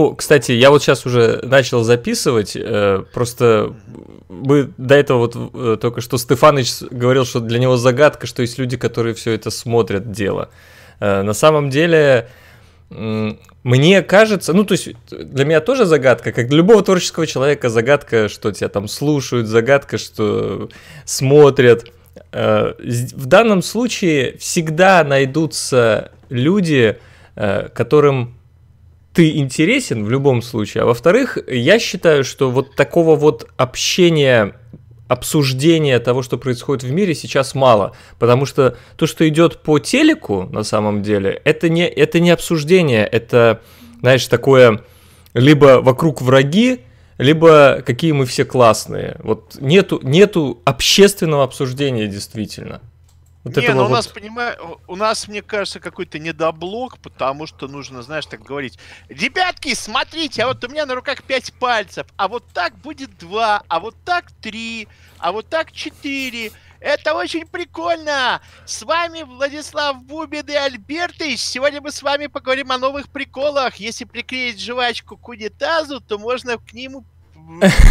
Ну, кстати, я вот сейчас уже начал записывать, э, просто мы до этого вот э, только что Стефаныч говорил, что для него загадка, что есть люди, которые все это смотрят дело. Э, на самом деле, мне кажется, ну, то есть для меня тоже загадка, как для любого творческого человека загадка, что тебя там слушают, загадка, что смотрят. В данном случае всегда найдутся люди, которым ты интересен в любом случае. А во-вторых, я считаю, что вот такого вот общения обсуждения того, что происходит в мире, сейчас мало. Потому что то, что идет по телеку, на самом деле, это не, это не обсуждение, это, знаешь, такое либо вокруг враги, либо какие мы все классные. Вот нету, нету общественного обсуждения действительно. Вот не, ну вот... у нас, понимаю, у нас, мне кажется, какой-то недоблок, потому что нужно, знаешь, так говорить. Ребятки, смотрите, а вот у меня на руках 5 пальцев, а вот так будет 2, а вот так 3, а вот так 4. Это очень прикольно! С вами Владислав Бубин и Альбертович. Сегодня мы с вами поговорим о новых приколах. Если приклеить жвачку к унитазу, то можно к нему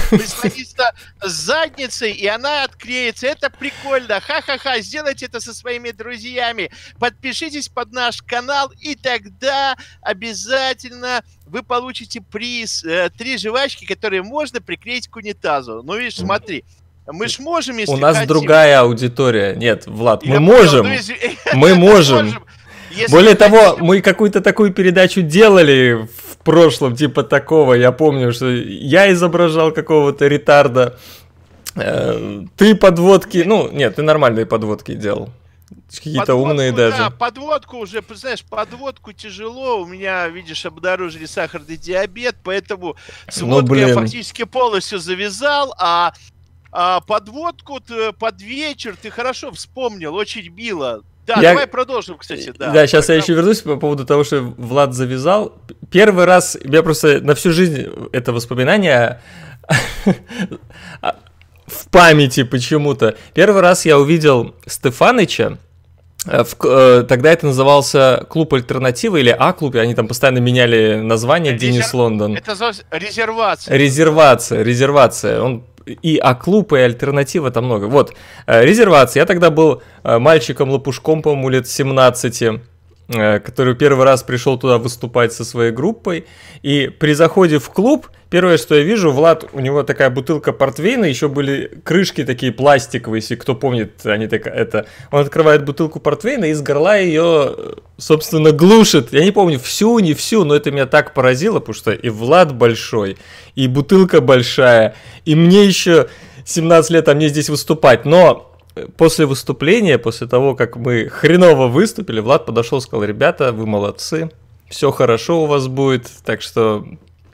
прислониться с задницей, и она отклеится. Это прикольно. Ха-ха-ха. Сделайте это со своими друзьями. Подпишитесь под наш канал, и тогда обязательно вы получите приз. Э, три жвачки, которые можно приклеить к унитазу. Ну, видишь, смотри. Мы ж можем, если У нас хотим. другая аудитория. Нет, Влад, мы можем. Ну, мы можем. Более того, мы какую-то такую передачу делали прошлом, типа такого. Я помню, что я изображал какого-то ретарда. Э, ты подводки, ну, нет, ты нормальные подводки делал. Какие-то умные даже. Да, подводку уже, знаешь, подводку тяжело. У меня, видишь, обнаружили сахарный диабет, поэтому с ну, водкой блин. я фактически полностью завязал, а, а подводку под вечер ты хорошо вспомнил, очень било. Да, я... давай продолжим, кстати, да. Да, сейчас я еще вернусь по поводу того, что Влад завязал. Первый раз, я просто на всю жизнь это воспоминание в памяти почему-то. Первый раз я увидел Стефаныча, э, в, э, тогда это назывался клуб альтернативы или А-клуб, они там постоянно меняли название Резер... Денис Лондон. Это называется резервация. Резервация, резервация. Он и а клуб, и альтернатива там много. Вот, э, резервация. Я тогда был э, мальчиком-лопушком, по-моему, лет 17 Э, который первый раз пришел туда выступать со своей группой. И при заходе в клуб, первое, что я вижу, Влад, у него такая бутылка портвейна, еще были крышки такие пластиковые, если кто помнит, они так, это... Он открывает бутылку портвейна и из горла ее, собственно, глушит. Я не помню всю, не всю, но это меня так поразило, потому что и Влад большой, и бутылка большая, и мне еще 17 лет, а мне здесь выступать. Но после выступления, после того, как мы хреново выступили, Влад подошел и сказал, ребята, вы молодцы, все хорошо у вас будет, так что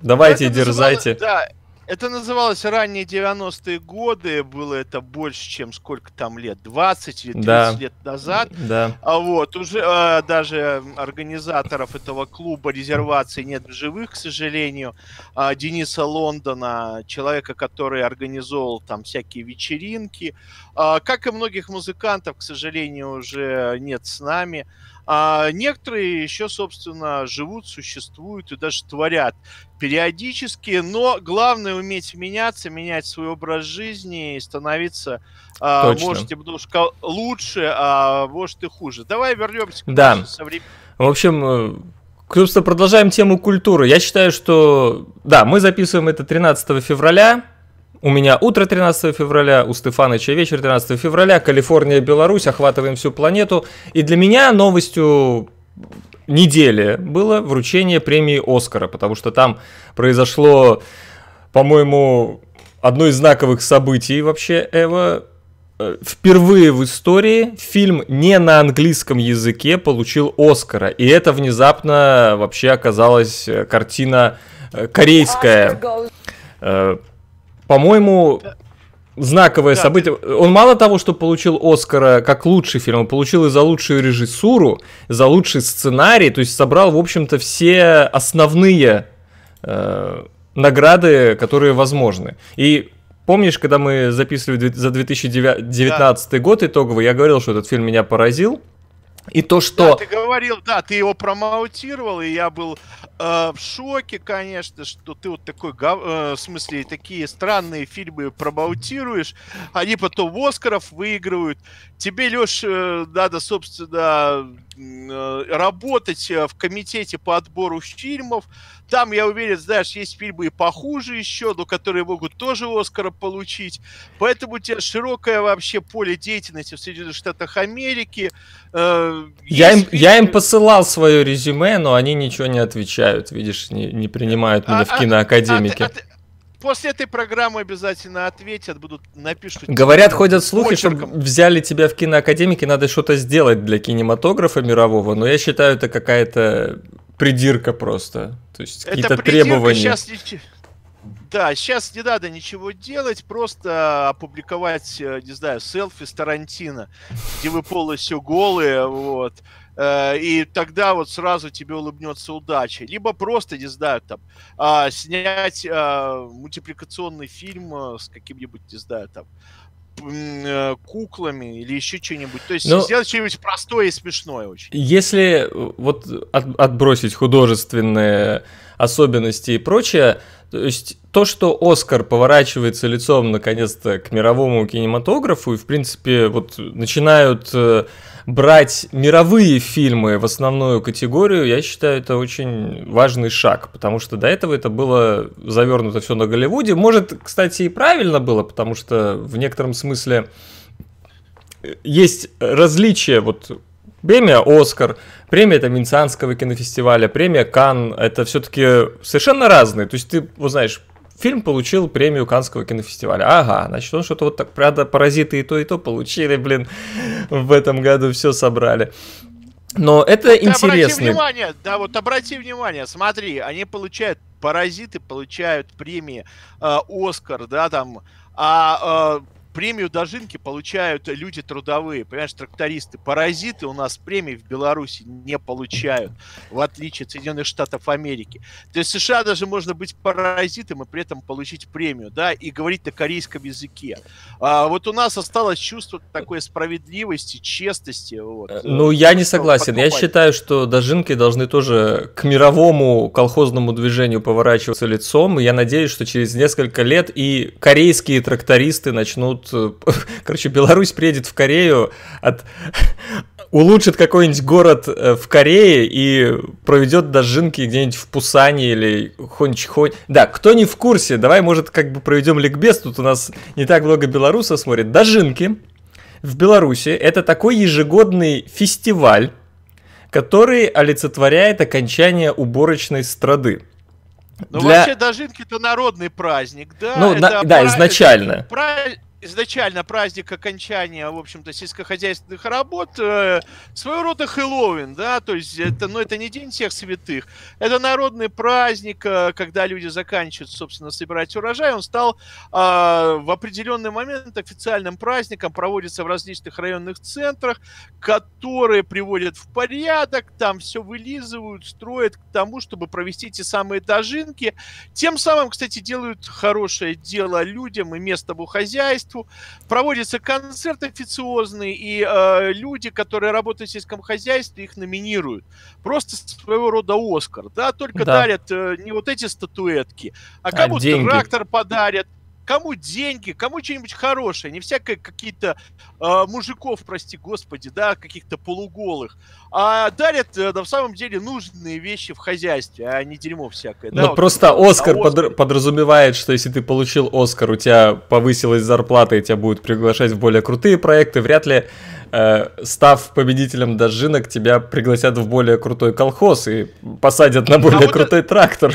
давайте, ну, дерзайте. Да, это называлось ранние 90-е годы, было это больше, чем сколько там лет, 20 или 30 да. лет назад. Да. А вот, уже а, даже организаторов этого клуба резервации нет в живых, к сожалению. А, Дениса Лондона, человека, который организовал там всякие вечеринки. А, как и многих музыкантов, к сожалению, уже нет с нами. А некоторые еще, собственно, живут, существуют и даже творят периодически, но главное уметь меняться, менять свой образ жизни и становиться, а, можете немножко лучше, а может и хуже. Давай вернемся к да. современным. В общем, э, собственно, продолжаем тему культуры. Я считаю, что, да, мы записываем это 13 февраля, у меня утро 13 февраля, у Стефаныча вечер 13 февраля, Калифорния, Беларусь, охватываем всю планету. И для меня новостью недели было вручение премии Оскара, потому что там произошло, по-моему, одно из знаковых событий вообще Эва. Э, впервые в истории фильм не на английском языке получил Оскара. И это внезапно вообще оказалась картина э, корейская по-моему, знаковое да, событие. Ты... Он мало того, что получил Оскара как лучший фильм, он получил и за лучшую режиссуру, за лучший сценарий, то есть собрал, в общем-то, все основные э, награды, которые возможны. И помнишь, когда мы записывали за 2019 да. год итоговый, я говорил, что этот фильм меня поразил. И то, что... Да, ты говорил, да, ты его промоутировал, и я был э, в шоке, конечно, что ты вот такой, э, в смысле, такие странные фильмы промоутируешь, они потом Оскаров выигрывают. Тебе, Леш, э, надо, собственно, э, работать э, в комитете по отбору фильмов. Там, я уверен, знаешь, есть фильмы и похуже еще, но которые могут тоже Оскара получить. Поэтому у тебя широкое вообще поле деятельности в Соединенных Штатах Америки. Я им, я им посылал свое резюме, но они ничего не отвечают, видишь, не, не принимают меня а, в киноакадемике. А, а, а, после этой программы обязательно ответят, будут напишут. Говорят, ходят слухи, что взяли тебя в киноакадемике, надо что-то сделать для кинематографа мирового, но я считаю, это какая-то придирка просто. То есть какие-то требования. Сейчас да, сейчас не надо ничего делать, просто опубликовать, э, не знаю, селфи с Тарантино, где вы полностью голые, вот, э, и тогда вот сразу тебе улыбнется удача. Либо просто, не знаю, там, а, снять а, мультипликационный фильм э, с каким-нибудь, не знаю, там, куклами или еще что-нибудь. То есть ну, сделать что-нибудь простое и смешное очень. Если вот от, отбросить художественные особенности и прочее, то есть то, что Оскар поворачивается лицом наконец-то к мировому кинематографу и, в принципе, вот начинают э, брать мировые фильмы в основную категорию, я считаю, это очень важный шаг, потому что до этого это было завернуто все на Голливуде. Может, кстати, и правильно было, потому что в некотором смысле э, есть различия вот Премия «Оскар», премия там, Венецианского кинофестиваля, премия «Кан» — это все-таки совершенно разные. То есть ты, вот знаешь, фильм получил премию Канского кинофестиваля. Ага, значит, он что-то вот так, правда, «Паразиты» и то, и то получили, блин, в этом году все собрали. Но это вот интересно. Обрати внимание, да, вот обрати внимание, смотри, они получают, «Паразиты» получают премии э, «Оскар», да, там, а э, премию Дожинки получают люди трудовые, понимаешь, трактористы. Паразиты у нас премии в Беларуси не получают, в отличие от Соединенных Штатов Америки. То есть в США даже можно быть паразитом и при этом получить премию, да, и говорить на корейском языке. А вот у нас осталось чувство такой справедливости, честности. Вот, э, ну, я не согласен. Я считаю, что Дожинки должны тоже к мировому колхозному движению поворачиваться лицом, и я надеюсь, что через несколько лет и корейские трактористы начнут Короче, Беларусь приедет в Корею, от, улучшит какой-нибудь город э, в Корее и проведет дожинки где-нибудь в Пусане или Хончхон. Да, кто не в курсе, давай, может, как бы проведем ликбез, тут у нас не так много белорусов смотрит. Дожинки в Беларуси это такой ежегодный фестиваль, который олицетворяет окончание уборочной страды. Ну, Для... вообще, Дожинки это народный праздник, да? Ну, это на, да, изначально. Это изначально праздник окончания, в общем-то, сельскохозяйственных работ, э, своего рода Хэллоуин, да, то есть это, ну, это не День всех святых, это народный праздник, э, когда люди заканчивают, собственно, собирать урожай, он стал э, в определенный момент официальным праздником, проводится в различных районных центрах, которые приводят в порядок, там все вылизывают, строят к тому, чтобы провести эти самые дожинки, тем самым, кстати, делают хорошее дело людям и местному хозяйству, хозяйству, проводится концерт официозный, и э, люди, которые работают в сельском хозяйстве, их номинируют. Просто своего рода Оскар, да, только да. дарят э, не вот эти статуэтки, а, а кому-то трактор подарят, кому деньги, кому что-нибудь хорошее, не всякое какие-то э, мужиков, прости господи, да, каких-то полуголых, а дарят э, на самом деле нужные вещи в хозяйстве, а не дерьмо всякое. Да, ну вот, просто Оскар, а Оскар подразумевает, что если ты получил Оскар, у тебя повысилась зарплата и тебя будут приглашать в более крутые проекты, вряд ли э, став победителем дожинок, тебя пригласят в более крутой колхоз и посадят на более а крутой вот трактор.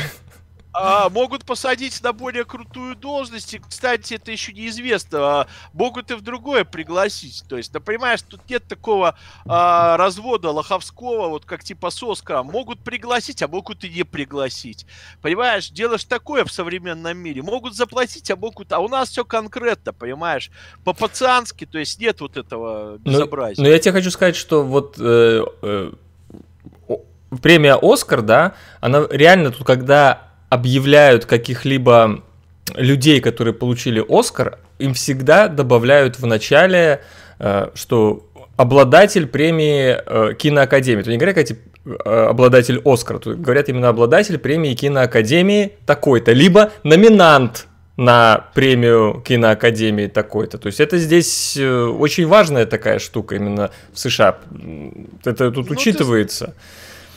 А, могут посадить на более крутую должность. И, кстати, это еще неизвестно. А, могут и в другое пригласить. То есть, да понимаешь, тут нет такого а, развода лоховского, вот как типа соска. Могут пригласить, а могут и не пригласить. Понимаешь, делаешь такое в современном мире. Могут заплатить, а могут... А у нас все конкретно, понимаешь? По-пацански, то есть нет вот этого ну, безобразия. Но, но я тебе хочу сказать, что вот... Э, э, премия Оскар, да, она реально тут, когда объявляют каких-либо людей, которые получили Оскар, им всегда добавляют в начале, э, что обладатель премии э, киноакадемии. То не говорят, кстати, э, обладатель Оскара, тут говорят именно обладатель премии киноакадемии такой-то, либо номинант на премию киноакадемии такой-то. То есть это здесь очень важная такая штука именно в США. Это тут ну, учитывается. Ты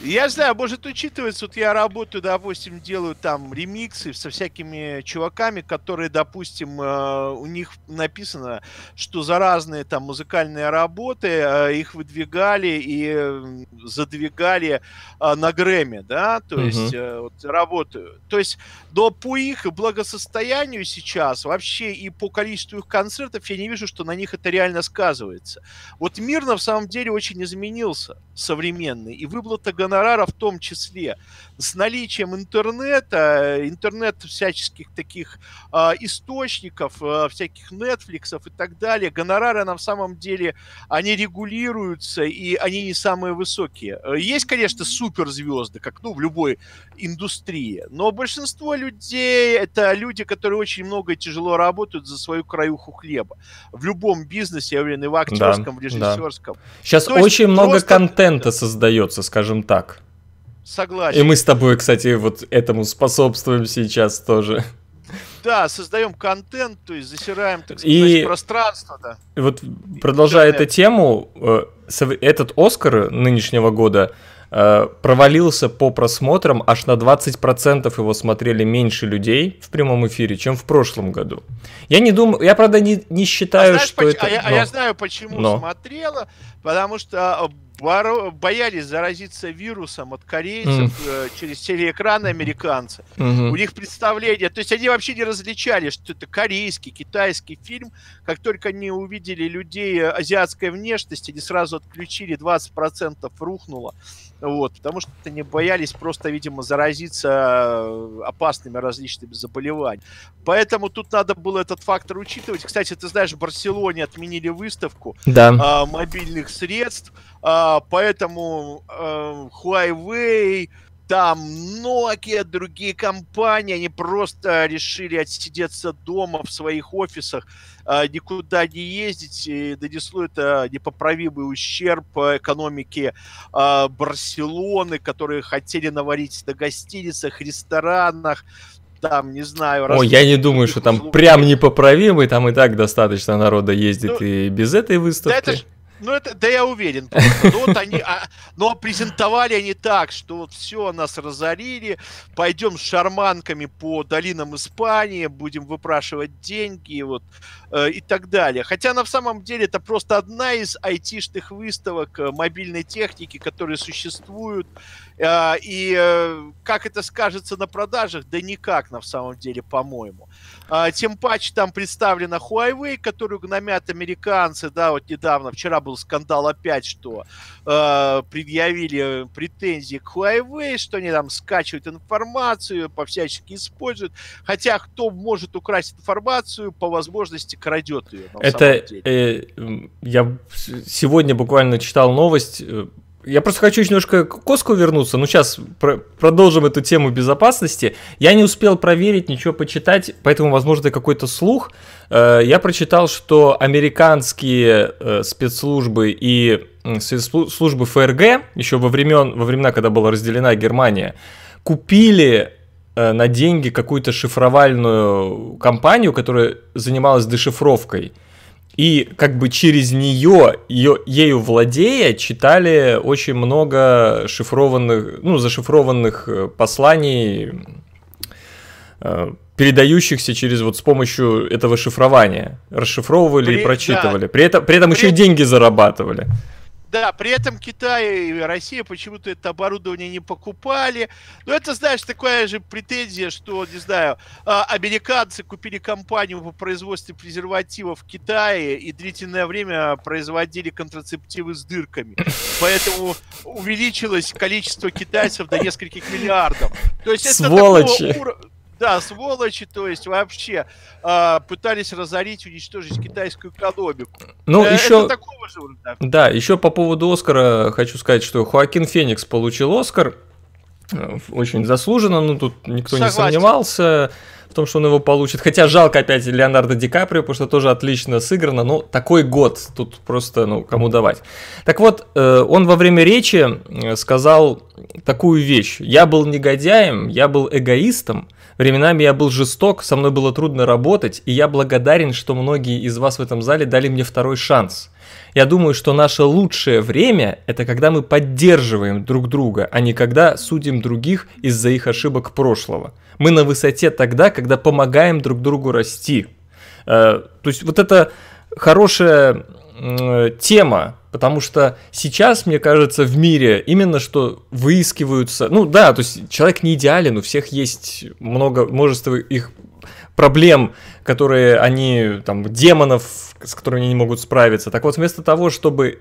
я знаю, может учитывается, вот я работаю, допустим, делаю там ремиксы со всякими чуваками, которые, допустим, э, у них написано, что за разные там музыкальные работы э, их выдвигали и задвигали э, на Грэмми, да, то uh-huh. есть вот, работаю. То есть, но по их благосостоянию сейчас вообще и по количеству их концертов я не вижу, что на них это реально сказывается. Вот мир на самом деле очень изменился, современный, и выплата гонорара в том числе. С наличием интернета, интернет всяческих таких э, источников, э, всяких Netflix и так далее, гонорары на самом деле, они регулируются, и они не самые высокие. Есть, конечно, суперзвезды, как ну, в любой индустрии, но большинство людей это люди, которые очень много и тяжело работают за свою краюху хлеба. В любом бизнесе, я уверен, и в актерском, да, в режиссерском. Да. Сейчас То очень много просто... контента создается, скажем так так. Согласен. И мы с тобой, кстати, вот этому способствуем сейчас тоже. Да, создаем контент, то есть засираем, так сказать, и пространство, да. Вот продолжая эту тему, э, этот Оскар нынешнего года э, провалился по просмотрам, аж на 20% его смотрели меньше людей в прямом эфире, чем в прошлом году. Я не думаю, я правда не, не считаю, а знаешь, что поч- это... А я, но... а я знаю, почему но. смотрела, потому что а, боро- боялись заразиться вирусом от корейцев mm. э, через телеэкраны американцы. Mm-hmm. У них представление, то есть они вообще не различали, что это корейский, китайский фильм. Как только они увидели людей азиатской внешности, они сразу отключили, 20% рухнуло. Вот, потому что они боялись просто, видимо, заразиться э, опасными различными заболеваниями. Поэтому тут надо было этот фактор учитывать. Кстати, ты знаешь, в Барселоне отменили выставку да. а, мобильных средств, а, поэтому а, Huawei, там Nokia, другие компании, они просто решили отсидеться дома в своих офисах, а, никуда не ездить, и донесло это непоправимый ущерб экономике а, Барселоны, которые хотели наварить на гостиницах, ресторанах, там, не знаю... Ой, я не думаю, что там прям непоправимый, там и так достаточно народа ездит ну, и без этой выставки. Да это ну, это, да я уверен. Ну, вот они, а, но презентовали они так, что вот все, нас разорили, пойдем с шарманками по долинам Испании, будем выпрашивать деньги, вот, э, и так далее. Хотя на самом деле это просто одна из айтишных выставок э, мобильной техники, которые существуют. Э, и э, как это скажется на продажах? Да никак, на самом деле, по-моему. А, тем паче там представлена Huawei, которую гномят американцы, да, вот недавно, вчера был скандал опять, что э, предъявили претензии к Huawei, что они там скачивают информацию, по-всячески используют, хотя кто может украсть информацию, по возможности крадет ее. Это э, я сегодня буквально читал новость, э, я просто хочу немножко к Коску вернуться. Ну, сейчас про- продолжим эту тему безопасности. Я не успел проверить, ничего почитать, поэтому, возможно, это какой-то слух. Э, я прочитал, что американские э, спецслужбы и спецслужбы ФРГ еще во, времен, во времена, когда была разделена Германия, купили э, на деньги какую-то шифровальную компанию, которая занималась дешифровкой – и как бы через нее, ее, ею владея, читали очень много шифрованных, ну, зашифрованных э, посланий, э, передающихся через вот с помощью этого шифрования. Расшифровывали при, и прочитывали. Да. При этом, при этом при... еще деньги зарабатывали. Да, при этом Китай и Россия почему-то это оборудование не покупали. Но это, знаешь, такая же претензия, что, не знаю, а, американцы купили компанию по производству презервативов в Китае и длительное время производили контрацептивы с дырками. Поэтому увеличилось количество китайцев до нескольких миллиардов. То есть это Сволочи. такого уровня да, сволочи, то есть вообще э, пытались разорить, уничтожить китайскую экономику. Ну, э, еще... Это такого же уровня. Да, еще по поводу Оскара хочу сказать, что Хоакин Феникс получил Оскар. очень заслуженно, ну тут никто Согласен. не сомневался в том, что он его получит. Хотя жалко опять Леонардо Ди Каприо, потому что тоже отлично сыграно. Но такой год тут просто, ну, кому давать. Так вот, э, он во время речи э, сказал такую вещь. Я был негодяем, я был эгоистом, временами я был жесток, со мной было трудно работать, и я благодарен, что многие из вас в этом зале дали мне второй шанс. Я думаю, что наше лучшее время – это когда мы поддерживаем друг друга, а не когда судим других из-за их ошибок прошлого. Мы на высоте тогда, когда помогаем друг другу расти. Э, то есть вот это хорошая тема, потому что сейчас, мне кажется, в мире именно что выискиваются, ну да, то есть человек не идеален, у всех есть много, множество их проблем, которые они, там, демонов, с которыми они не могут справиться. Так вот, вместо того, чтобы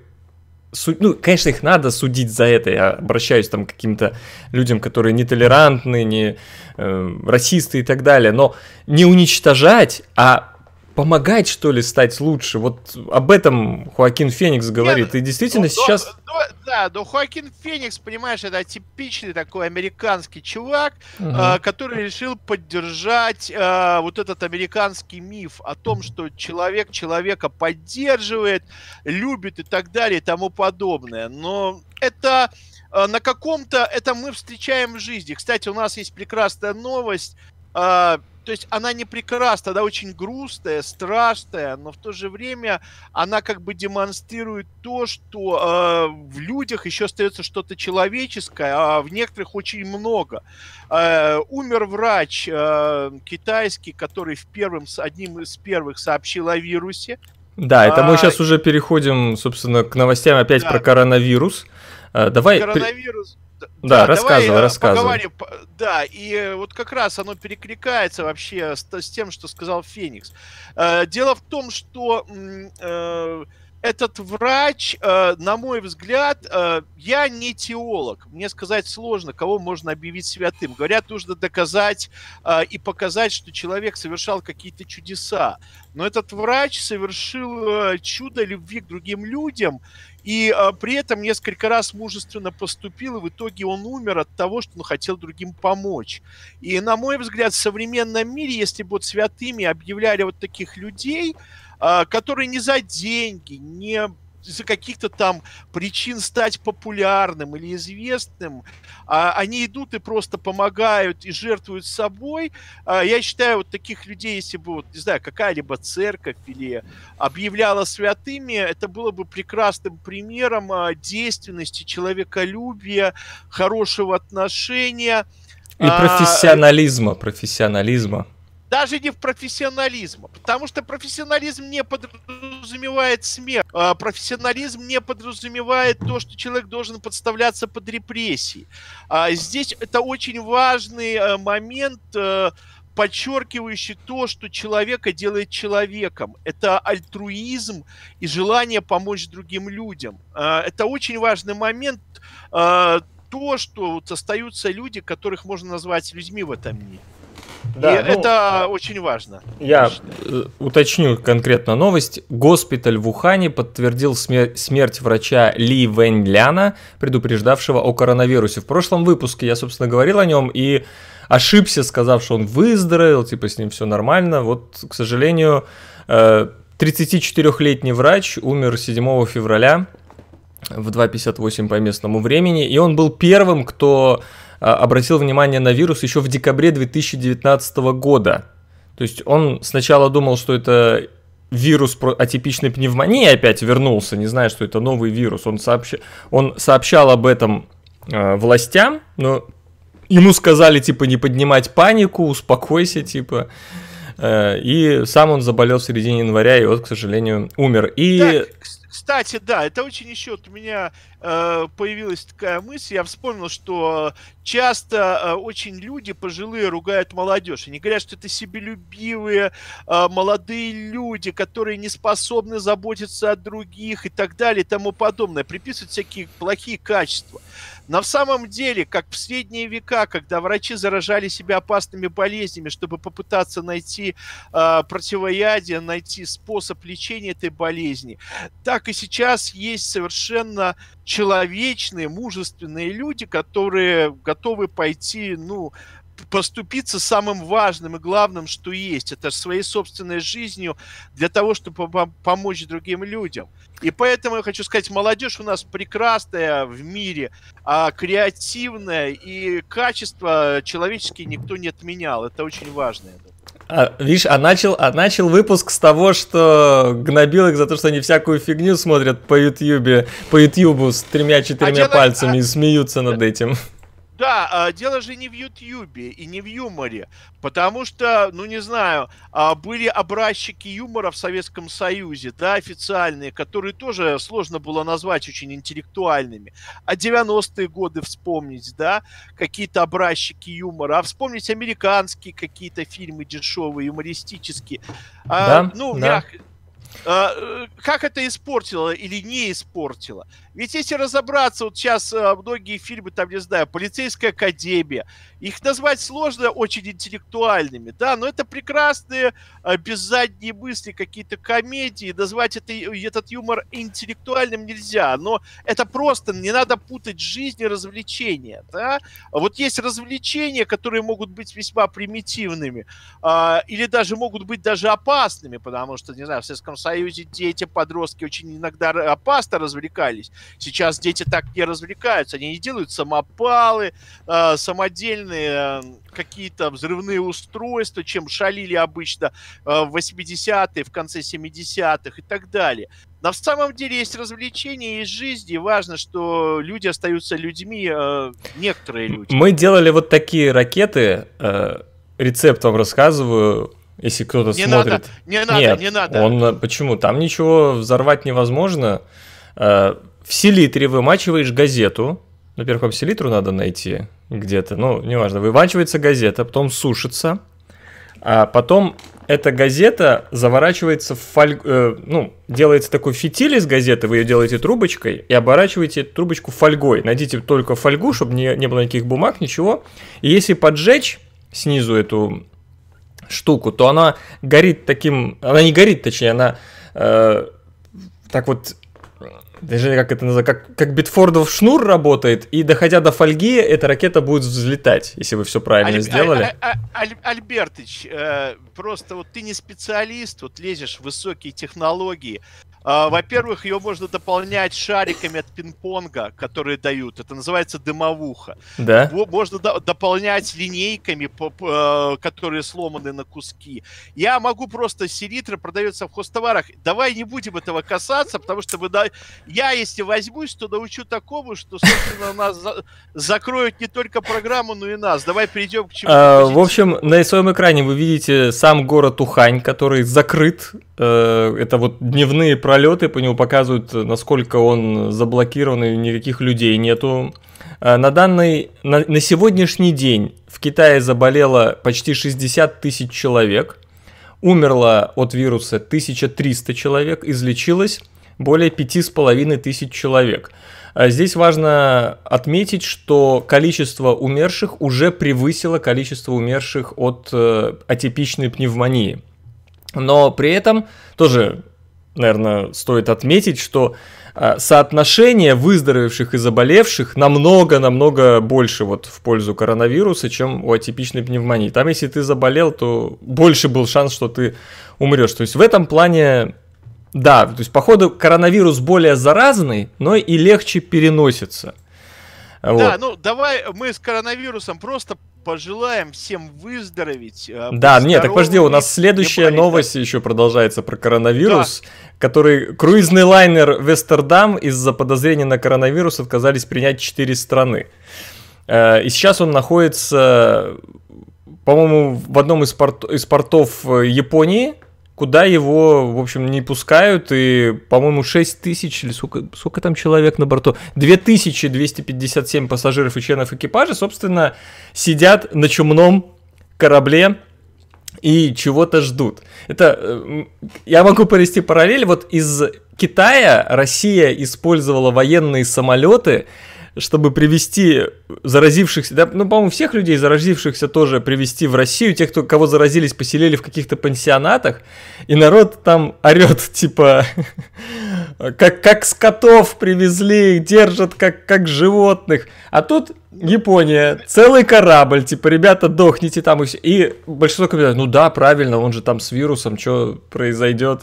суд... ну, конечно, их надо судить за это. Я обращаюсь там к каким-то людям, которые нетолерантны, не э, расисты и так далее. Но не уничтожать, а помогать, что ли, стать лучше. Вот об этом Хоакин Феникс говорит. Нет, и действительно ну, сейчас... Ну, да, но Хоакин Феникс, понимаешь, это типичный такой американский чувак, угу. э, который решил поддержать э, вот этот американский миф о том, что человек человека поддерживает, любит и так далее и тому подобное. Но это э, на каком-то... Это мы встречаем в жизни. Кстати, у нас есть прекрасная новость. Э, то есть она не прекрасна, она очень грустная, страшная, но в то же время она как бы демонстрирует то, что э, в людях еще остается что-то человеческое, а в некоторых очень много. Э, умер врач э, китайский, который в первом, одним из первых сообщил о вирусе. Да, это мы сейчас а, уже переходим, собственно, к новостям опять да. про коронавирус. Э, давай. Коронавирус. Да, да рассказывай, давай рассказывай. Поговорим. Да, и э, вот как раз оно перекликается вообще с, с тем, что сказал Феникс. Э, дело в том, что э, этот врач, э, на мой взгляд, э, я не теолог. Мне сказать сложно, кого можно объявить святым. Говорят, нужно доказать э, и показать, что человек совершал какие-то чудеса. Но этот врач совершил чудо любви к другим людям и при этом несколько раз мужественно поступил, и в итоге он умер от того, что он хотел другим помочь. И, на мой взгляд, в современном мире, если бы вот святыми объявляли вот таких людей, а, которые не за деньги, не из-за каких-то там причин стать популярным или известным, а они идут и просто помогают и жертвуют собой. А, я считаю, вот таких людей, если бы, вот, не знаю, какая-либо церковь или объявляла святыми, это было бы прекрасным примером а, действенности, человеколюбия, хорошего отношения. И а, профессионализма, профессионализма даже не в профессионализм, потому что профессионализм не подразумевает смерть, а профессионализм не подразумевает то, что человек должен подставляться под репрессии. А здесь это очень важный э, момент, э, подчеркивающий то, что человека делает человеком. Это альтруизм и желание помочь другим людям. А, это очень важный момент, а, то, что остаются люди, которых можно назвать людьми в этом мире. Да, и ну, это очень важно. Я э, уточню конкретно новость. Госпиталь в Ухане подтвердил смер- смерть врача Ли Вэньляна, предупреждавшего о коронавирусе. В прошлом выпуске я, собственно, говорил о нем и ошибся, сказав, что он выздоровел, типа с ним все нормально. Вот, к сожалению, 34-летний э, врач умер 7 февраля в 2.58 по местному времени, и он был первым, кто обратил внимание на вирус еще в декабре 2019 года. То есть он сначала думал, что это вирус атипичной пневмонии опять вернулся, не зная, что это новый вирус. Он, сообщ... он сообщал об этом э, властям, но ему сказали, типа, не поднимать панику, успокойся, типа. Э, и сам он заболел в середине января, и вот, к сожалению, умер. И... Так, кстати, да, это очень еще вот у меня э, появилась такая мысль. Я вспомнил, что часто э, очень люди пожилые ругают молодежь. Они говорят, что это себелюбивые э, молодые люди, которые не способны заботиться о других и так далее и тому подобное. Приписывают всякие плохие качества. В самом деле, как в средние века, когда врачи заражали себя опасными болезнями, чтобы попытаться найти э, противоядие, найти способ лечения этой болезни, так и сейчас есть совершенно человечные, мужественные люди, которые готовы пойти, ну, поступиться самым важным и главным, что есть. Это своей собственной жизнью для того, чтобы помочь другим людям. И поэтому я хочу сказать, молодежь у нас прекрасная в мире, а креативная, и качество человеческие никто не отменял. Это очень важно. А, видишь, а начал, а начал выпуск с того, что гнобил их за то, что они всякую фигню смотрят по Ютьюбе, по Ютьюбу с тремя-четырьмя а пальцами а... и смеются над этим. Да, а, дело же не в Ютьюбе и не в юморе, потому что, ну не знаю, а, были образчики юмора в Советском Союзе, да, официальные, которые тоже сложно было назвать очень интеллектуальными. А 90-е годы вспомнить, да, какие-то образчики юмора, а вспомнить американские какие-то фильмы дешевые, юмористические. А, да, ну, да. Мягко, как это испортило или не испортило? Ведь если разобраться, вот сейчас э, многие фильмы, там, не знаю, «Полицейская академия», их назвать сложно очень интеллектуальными, да, но это прекрасные, э, без задней мысли какие-то комедии, назвать это, этот юмор интеллектуальным нельзя, но это просто, не надо путать жизнь и развлечения, да. Вот есть развлечения, которые могут быть весьма примитивными, а, или даже могут быть даже опасными, потому что, не знаю, в Советском Союзе дети, подростки очень иногда опасно развлекались, Сейчас дети так не развлекаются, они не делают самопалы, э, самодельные э, какие-то взрывные устройства, чем шалили обычно э, в 80-е, в конце 70-х и так далее. Но в самом деле есть развлечения, есть жизнь, и важно, что люди остаются людьми, э, некоторые люди. Мы делали вот такие ракеты, э, рецепт вам рассказываю, если кто-то не смотрит. Надо, не надо, Нет, не надо. Он, э, почему? Там ничего взорвать невозможно. Э, в селитре вымачиваешь газету. Во-первых, вам селитру надо найти где-то, ну, неважно. Вымачивается газета, потом сушится, а потом эта газета заворачивается в фольгу, э, ну, делается такой фитиль из газеты, вы ее делаете трубочкой и оборачиваете трубочку фольгой. Найдите только фольгу, чтобы не, не было никаких бумаг, ничего. И если поджечь снизу эту штуку, то она горит таким... Она не горит, точнее, она э, так вот даже как это называется, как, как Битфордов шнур работает, и доходя до фольги, эта ракета будет взлетать, если вы все правильно Аль, сделали. Аль, Аль, Аль, Альбертыч, э, просто вот ты не специалист, вот лезешь в высокие технологии, а, во-первых, ее можно дополнять шариками от пинг-понга, которые дают. Это называется дымовуха. Да. Можно до- дополнять линейками, э, которые сломаны на куски. Я могу просто селитра продается в хостоварах. Давай не будем этого касаться, потому что вы, я, если возьмусь, то научу такому, что, собственно, нас за- закроют не только программу, но и нас. Давай перейдем к чему. А, в общем, на своем экране вы видите сам город Ухань, который закрыт. Э, это вот дневные проекты пролеты по нему показывают, насколько он заблокирован и никаких людей нету. А, на данный, на, на сегодняшний день в Китае заболело почти 60 тысяч человек, умерло от вируса 1300 человек, излечилось более 5500 тысяч человек. А здесь важно отметить, что количество умерших уже превысило количество умерших от э, атипичной пневмонии. Но при этом тоже наверное, стоит отметить, что а, соотношение выздоровевших и заболевших намного-намного больше вот в пользу коронавируса, чем у атипичной пневмонии. Там, если ты заболел, то больше был шанс, что ты умрешь. То есть в этом плане, да, то есть походу коронавирус более заразный, но и легче переносится. Вот. Да, ну давай мы с коронавирусом просто пожелаем всем выздороветь. Э, да, нет, так подожди, у нас следующая новость еще продолжается про коронавирус, да. который круизный лайнер Вестердам из-за подозрения на коронавирус отказались принять 4 страны. Э, и сейчас он находится, по-моему, в одном из, порт, из портов э, Японии, куда его, в общем, не пускают, и, по-моему, 6 тысяч, или сколько, сколько там человек на борту, 2257 пассажиров и членов экипажа, собственно, сидят на чумном корабле и чего-то ждут. Это, э, я могу провести параллель, вот из Китая Россия использовала военные самолеты, чтобы привести заразившихся, да, ну, по-моему, всех людей, заразившихся тоже привести в Россию, тех, кто, кого заразились, поселили в каких-то пансионатах, и народ там орет, типа, как, как скотов привезли, держат как, как животных. А тут Япония, целый корабль, типа, ребята, дохните там. И, и большинство комментариев, ну да, правильно, он же там с вирусом, что произойдет?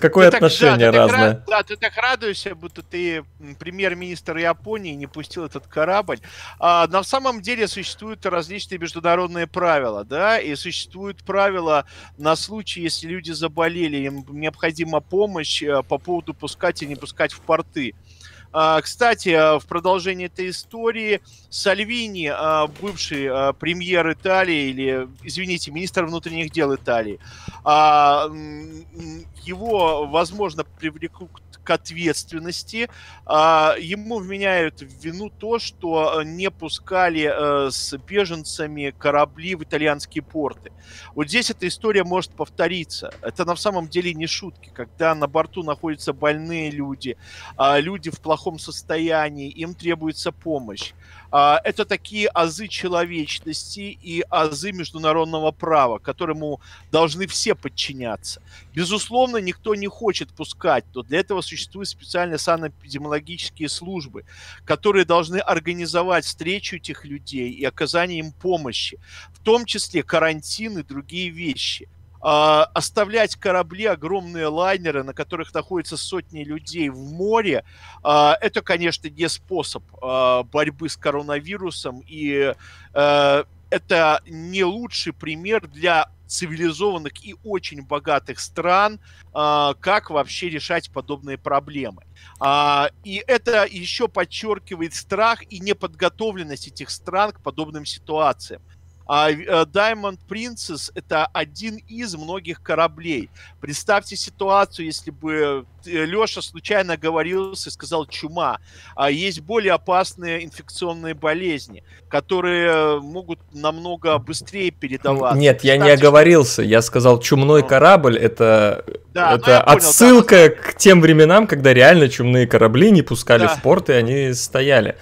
Какое ты отношение так, да, разное? Ты так, да, ты так радуешься, будто ты премьер-министр Японии не пустил этот корабль. А, на самом деле существуют различные международные правила, да, и существуют правила на случай, если люди заболели, им необходима помощь э, по поводу пускать и не пускать в порты. А, кстати, а, в продолжении этой истории Сальвини, а, бывший премьер Италии, или, извините, министр внутренних дел Италии, его, возможно, привлекут к ответственности. А, ему вменяют в вину то, что э, не пускали э, с беженцами корабли в итальянские порты. Вот здесь эта история может повториться. Это на самом деле не шутки, когда на борту находятся больные люди, а, люди в плохом состоянии, им требуется помощь. А, это такие азы человечности и азы международного права, которому должны все подчиняться. Безусловно, никто не хочет пускать, но для этого существуют специальные санэпидемиологические службы, которые должны организовать встречу этих людей и оказание им помощи, в том числе карантин и другие вещи. А, оставлять корабли, огромные лайнеры, на которых находятся сотни людей в море, а, это, конечно, не способ а, борьбы с коронавирусом, и это не лучший пример для цивилизованных и очень богатых стран, как вообще решать подобные проблемы. И это еще подчеркивает страх и неподготовленность этих стран к подобным ситуациям. А э, Diamond Princess это один из многих кораблей. Представьте ситуацию, если бы э, Леша случайно говорился и сказал чума. А есть более опасные инфекционные болезни, которые могут намного быстрее передаваться. Нет, я не оговорился. Я сказал чумной ну. корабль. Это, да, это ну, отсылка понял, да. к тем временам, когда реально чумные корабли не пускали да. в порт, и они стояли.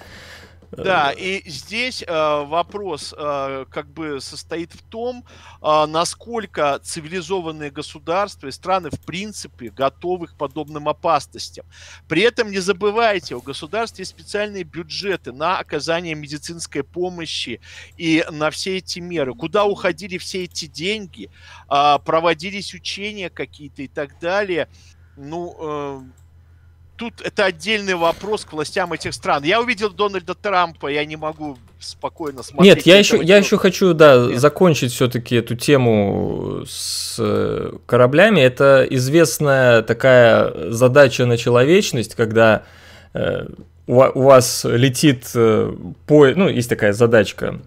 Да, и здесь э, вопрос э, как бы состоит в том, э, насколько цивилизованные государства и страны в принципе готовы к подобным опасностям. При этом не забывайте, у государств есть специальные бюджеты на оказание медицинской помощи и на все эти меры. Куда уходили все эти деньги, э, проводились учения какие-то и так далее. Ну, э, тут это отдельный вопрос к властям этих стран. Я увидел Дональда Трампа, я не могу спокойно смотреть. Нет, я еще, я еще хочу, да, Нет. закончить все-таки эту тему с э, кораблями. Это известная такая задача на человечность, когда э, у, у вас летит э, поезд, ну, есть такая задачка,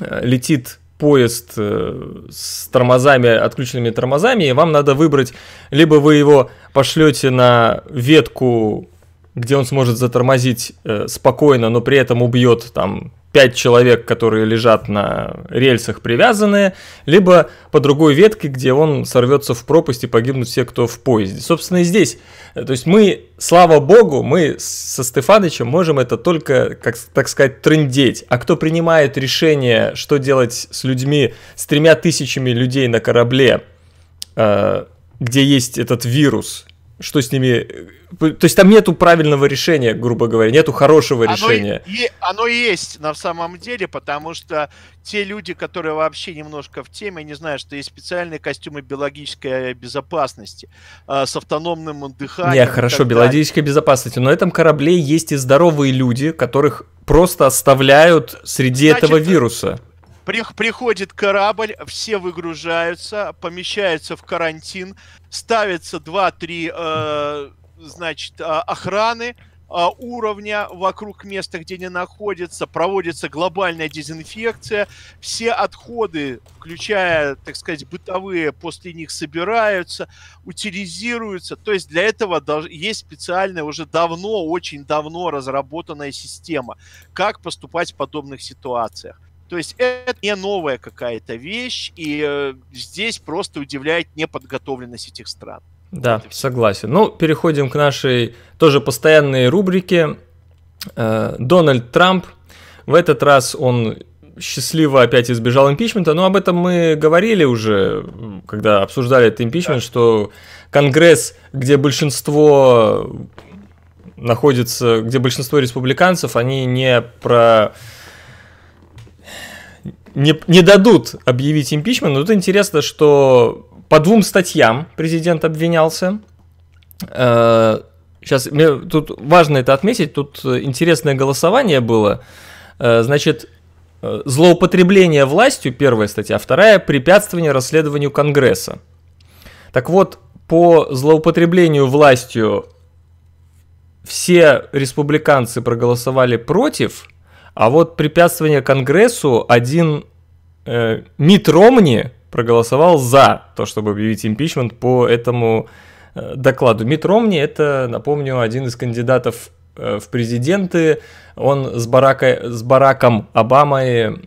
э, летит поезд э, с тормозами, отключенными тормозами, и вам надо выбрать, либо вы его пошлете на ветку, где он сможет затормозить э, спокойно, но при этом убьет там пять человек, которые лежат на рельсах привязанные, либо по другой ветке, где он сорвется в пропасть и погибнут все, кто в поезде. Собственно, и здесь. Э, то есть мы, слава богу, мы со Стефанычем можем это только, как, так сказать, трындеть. А кто принимает решение, что делать с людьми, с тремя тысячами людей на корабле, э, где есть этот вирус, что с ними... То есть там нету правильного решения, грубо говоря, нету хорошего оно решения. И, оно есть на самом деле, потому что те люди, которые вообще немножко в теме, не знают, что есть специальные костюмы биологической безопасности э, с автономным дыханием. Не, хорошо, биологической безопасности, но на этом корабле есть и здоровые люди, которых просто оставляют среди Значит, этого вируса. Приходит корабль, все выгружаются, помещаются в карантин, ставится 2-3, э, значит, а, охраны, а, уровня вокруг места, где они находятся, проводится глобальная дезинфекция, все отходы, включая, так сказать, бытовые, после них собираются, утилизируются. То есть для этого есть специальная, уже давно, очень давно разработанная система, как поступать в подобных ситуациях. То есть это не новая какая-то вещь, и э, здесь просто удивляет неподготовленность этих стран. Да, согласен. Ну, переходим к нашей тоже постоянной рубрике. Э, Дональд Трамп. В этот раз он счастливо опять избежал импичмента. Но об этом мы говорили уже, когда обсуждали этот импичмент, да. что Конгресс, где большинство находится, где большинство республиканцев, они не про не, не дадут объявить импичмент. Но тут интересно, что по двум статьям президент обвинялся. Сейчас, э, мне, тут важно это отметить, тут интересное голосование было. Э, значит, э, злоупотребление властью, первая статья, вторая – препятствование расследованию Конгресса. Так вот, по злоупотреблению властью все республиканцы проголосовали против, а вот препятствование Конгрессу один э, Мит Ромни проголосовал за то, чтобы объявить импичмент по этому э, докладу. Мит Ромни это, напомню, один из кандидатов э, в президенты. Он с, Барака, с Бараком Обамой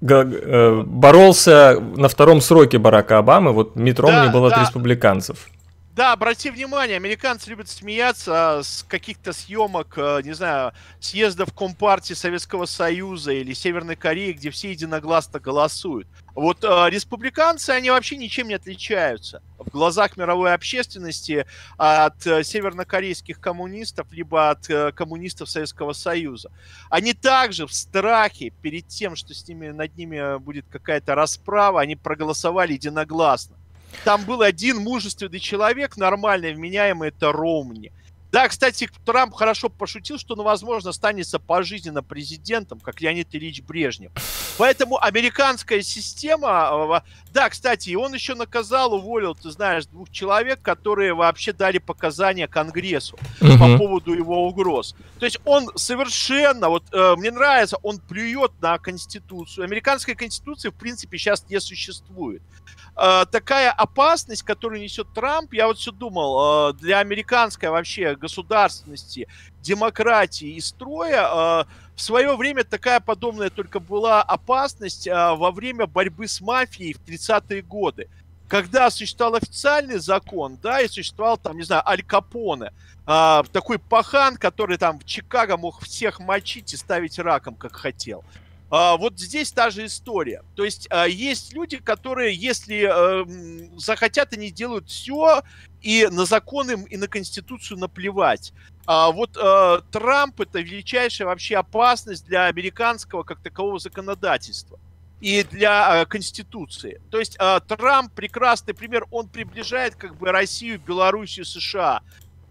э, боролся на втором сроке Барака Обамы. Вот Мит Ромни да, был от республиканцев. Да, обрати внимание, американцы любят смеяться с каких-то съемок, э, не знаю, съездов Компартии Советского Союза или Северной Кореи, где все единогласно голосуют. Вот э, республиканцы, они вообще ничем не отличаются в глазах мировой общественности от э, севернокорейских коммунистов, либо от э, коммунистов Советского Союза. Они также в страхе перед тем, что с ними, над ними будет какая-то расправа, они проголосовали единогласно. Там был один мужественный человек, нормальный, вменяемый, это Ромни. Да, кстати, Трамп хорошо пошутил, что он, возможно, станется пожизненно президентом, как Леонид Ильич Брежнев. Поэтому американская система... А, да, кстати, и он еще наказал, уволил, ты знаешь, двух человек, которые вообще дали показания Конгрессу угу. по поводу его угроз. То есть он совершенно... Вот э, мне нравится, он плюет на Конституцию. Американской Конституции, в принципе, сейчас не существует. Э, такая опасность, которую несет Трамп, я вот все думал, э, для американской вообще государственности, демократии и строя э, в свое время такая подобная только была опасность во время борьбы с мафией в 30-е годы. Когда существовал официальный закон, да, и существовал там, не знаю, Аль Капоне, такой пахан, который там в Чикаго мог всех мочить и ставить раком, как хотел. А, вот здесь та же история. То есть а, есть люди, которые, если а, захотят, они делают все, и на законы, и на Конституцию наплевать. А вот а, Трамп это величайшая вообще опасность для американского как такового законодательства и для а, Конституции. То есть а, Трамп прекрасный пример, он приближает как бы Россию, Белоруссию, США.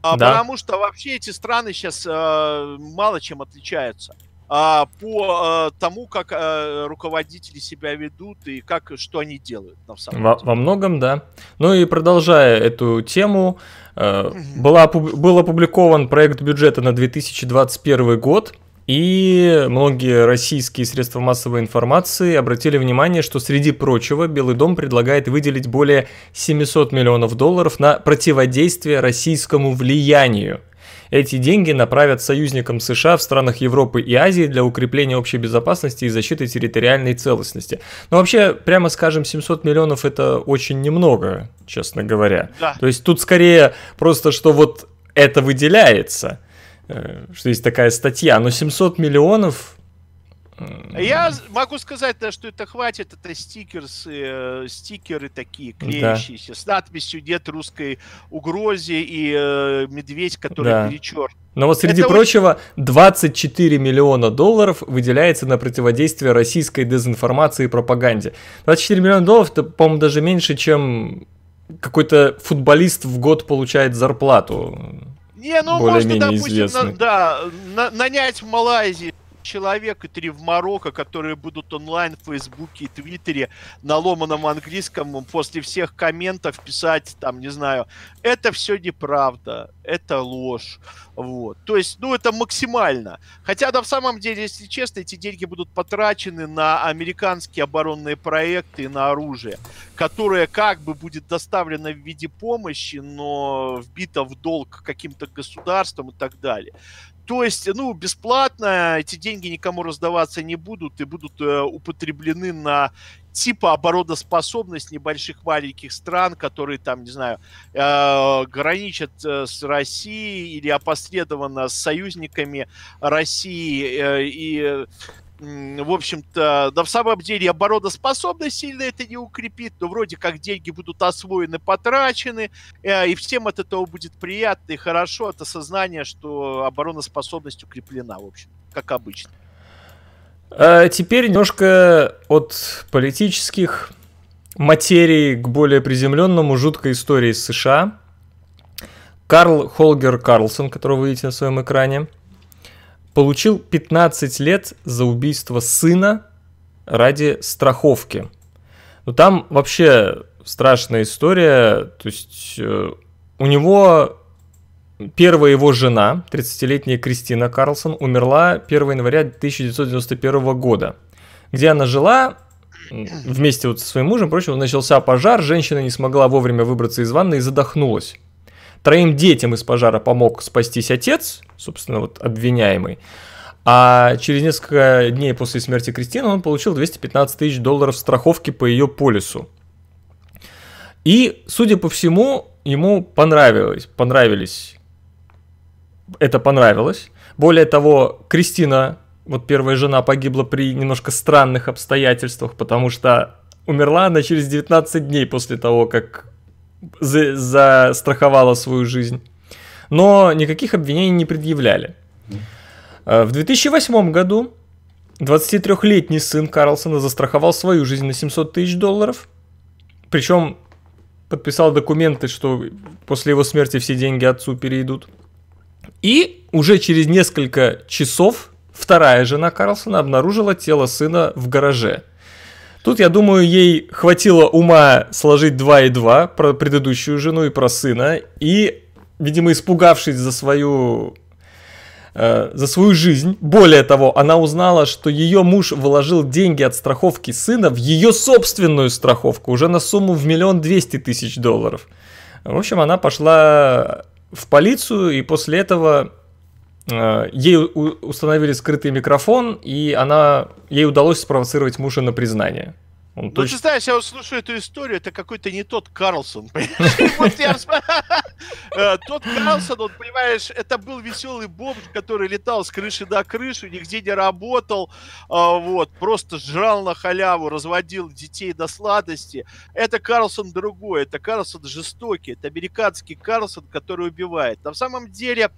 Да. Потому что вообще эти страны сейчас мало чем отличаются по а, тому, как а, руководители себя ведут и как, что они делают. На самом во, во многом, да. Ну и продолжая эту тему, э, была, был опубликован проект бюджета на 2021 год, и многие российские средства массовой информации обратили внимание, что среди прочего Белый дом предлагает выделить более 700 миллионов долларов на противодействие российскому влиянию – эти деньги направят союзникам США в странах Европы и Азии для укрепления общей безопасности и защиты территориальной целостности. Но вообще, прямо скажем, 700 миллионов это очень немного, честно говоря. Да. То есть тут скорее просто, что вот это выделяется, э, что есть такая статья, но 700 миллионов я могу сказать, да, что это хватит, это стикерсы, э, стикеры такие, клеящиеся, да. с надписью «Нет русской угрозе» и э, «Медведь, который да. перечер». Но вот среди это прочего, 24 миллиона долларов выделяется на противодействие российской дезинформации и пропаганде. 24 миллиона долларов, это, по-моему, даже меньше, чем какой-то футболист в год получает зарплату. Не, ну можно, допустим, на, да, на, нанять в Малайзии человек и три в Марокко, которые будут онлайн в Фейсбуке и Твиттере на ломаном английском после всех комментов писать там, не знаю, это все неправда, это ложь. Вот. То есть, ну, это максимально. Хотя, да, в самом деле, если честно, эти деньги будут потрачены на американские оборонные проекты и на оружие, которое как бы будет доставлено в виде помощи, но вбито в долг каким-то государством и так далее. То есть, ну, бесплатно эти деньги никому раздаваться не будут и будут э, употреблены на типа оборудоспособность небольших маленьких стран, которые там, не знаю, э, граничат э, с Россией или опосредованно с союзниками России. Э, и в общем-то, да в самом деле обороноспособность сильно это не укрепит, но вроде как деньги будут освоены, потрачены, э, и всем от этого будет приятно и хорошо, от осознания, что обороноспособность укреплена, в общем, как обычно. А теперь немножко от политических материй к более приземленному жуткой истории США. Карл Холгер Карлсон, которого вы видите на своем экране, получил 15 лет за убийство сына ради страховки. Ну там вообще страшная история. То есть э, у него первая его жена, 30-летняя Кристина Карлсон, умерла 1 января 1991 года. Где она жила, вместе вот со своим мужем, прочим, начался пожар, женщина не смогла вовремя выбраться из ванны и задохнулась. Троим детям из пожара помог спастись отец, собственно, вот обвиняемый. А через несколько дней после смерти Кристины он получил 215 тысяч долларов страховки по ее полису. И, судя по всему, ему понравилось, понравились. Это понравилось. Более того, Кристина, вот первая жена, погибла при немножко странных обстоятельствах, потому что умерла она через 19 дней после того, как за застраховала свою жизнь. Но никаких обвинений не предъявляли. Э, в 2008 году 23-летний сын Карлсона застраховал свою жизнь на 700 тысяч долларов. Причем подписал документы, что после его смерти все деньги отцу перейдут. И уже через несколько часов вторая жена Карлсона обнаружила тело сына в гараже – Тут, я думаю, ей хватило ума сложить 2 и 2 про предыдущую жену и про сына. И, видимо, испугавшись за свою э, за свою жизнь. Более того, она узнала, что ее муж вложил деньги от страховки сына в ее собственную страховку, уже на сумму в миллион двести тысяч долларов. В общем, она пошла в полицию, и после этого Э, ей установили скрытый микрофон, и она, ей удалось спровоцировать мужа на признание. Он ну, точно... ты знаешь, я вот слушаю эту историю, это какой-то не тот Карлсон. Э, тот Карлсон, он, понимаешь, это был веселый бомж, который летал с крыши до крыши, нигде не работал, а, вот, просто жрал на халяву, разводил детей до сладости. Это Карлсон другой, это Карлсон жестокий, это американский Карлсон, который убивает. На самом деле,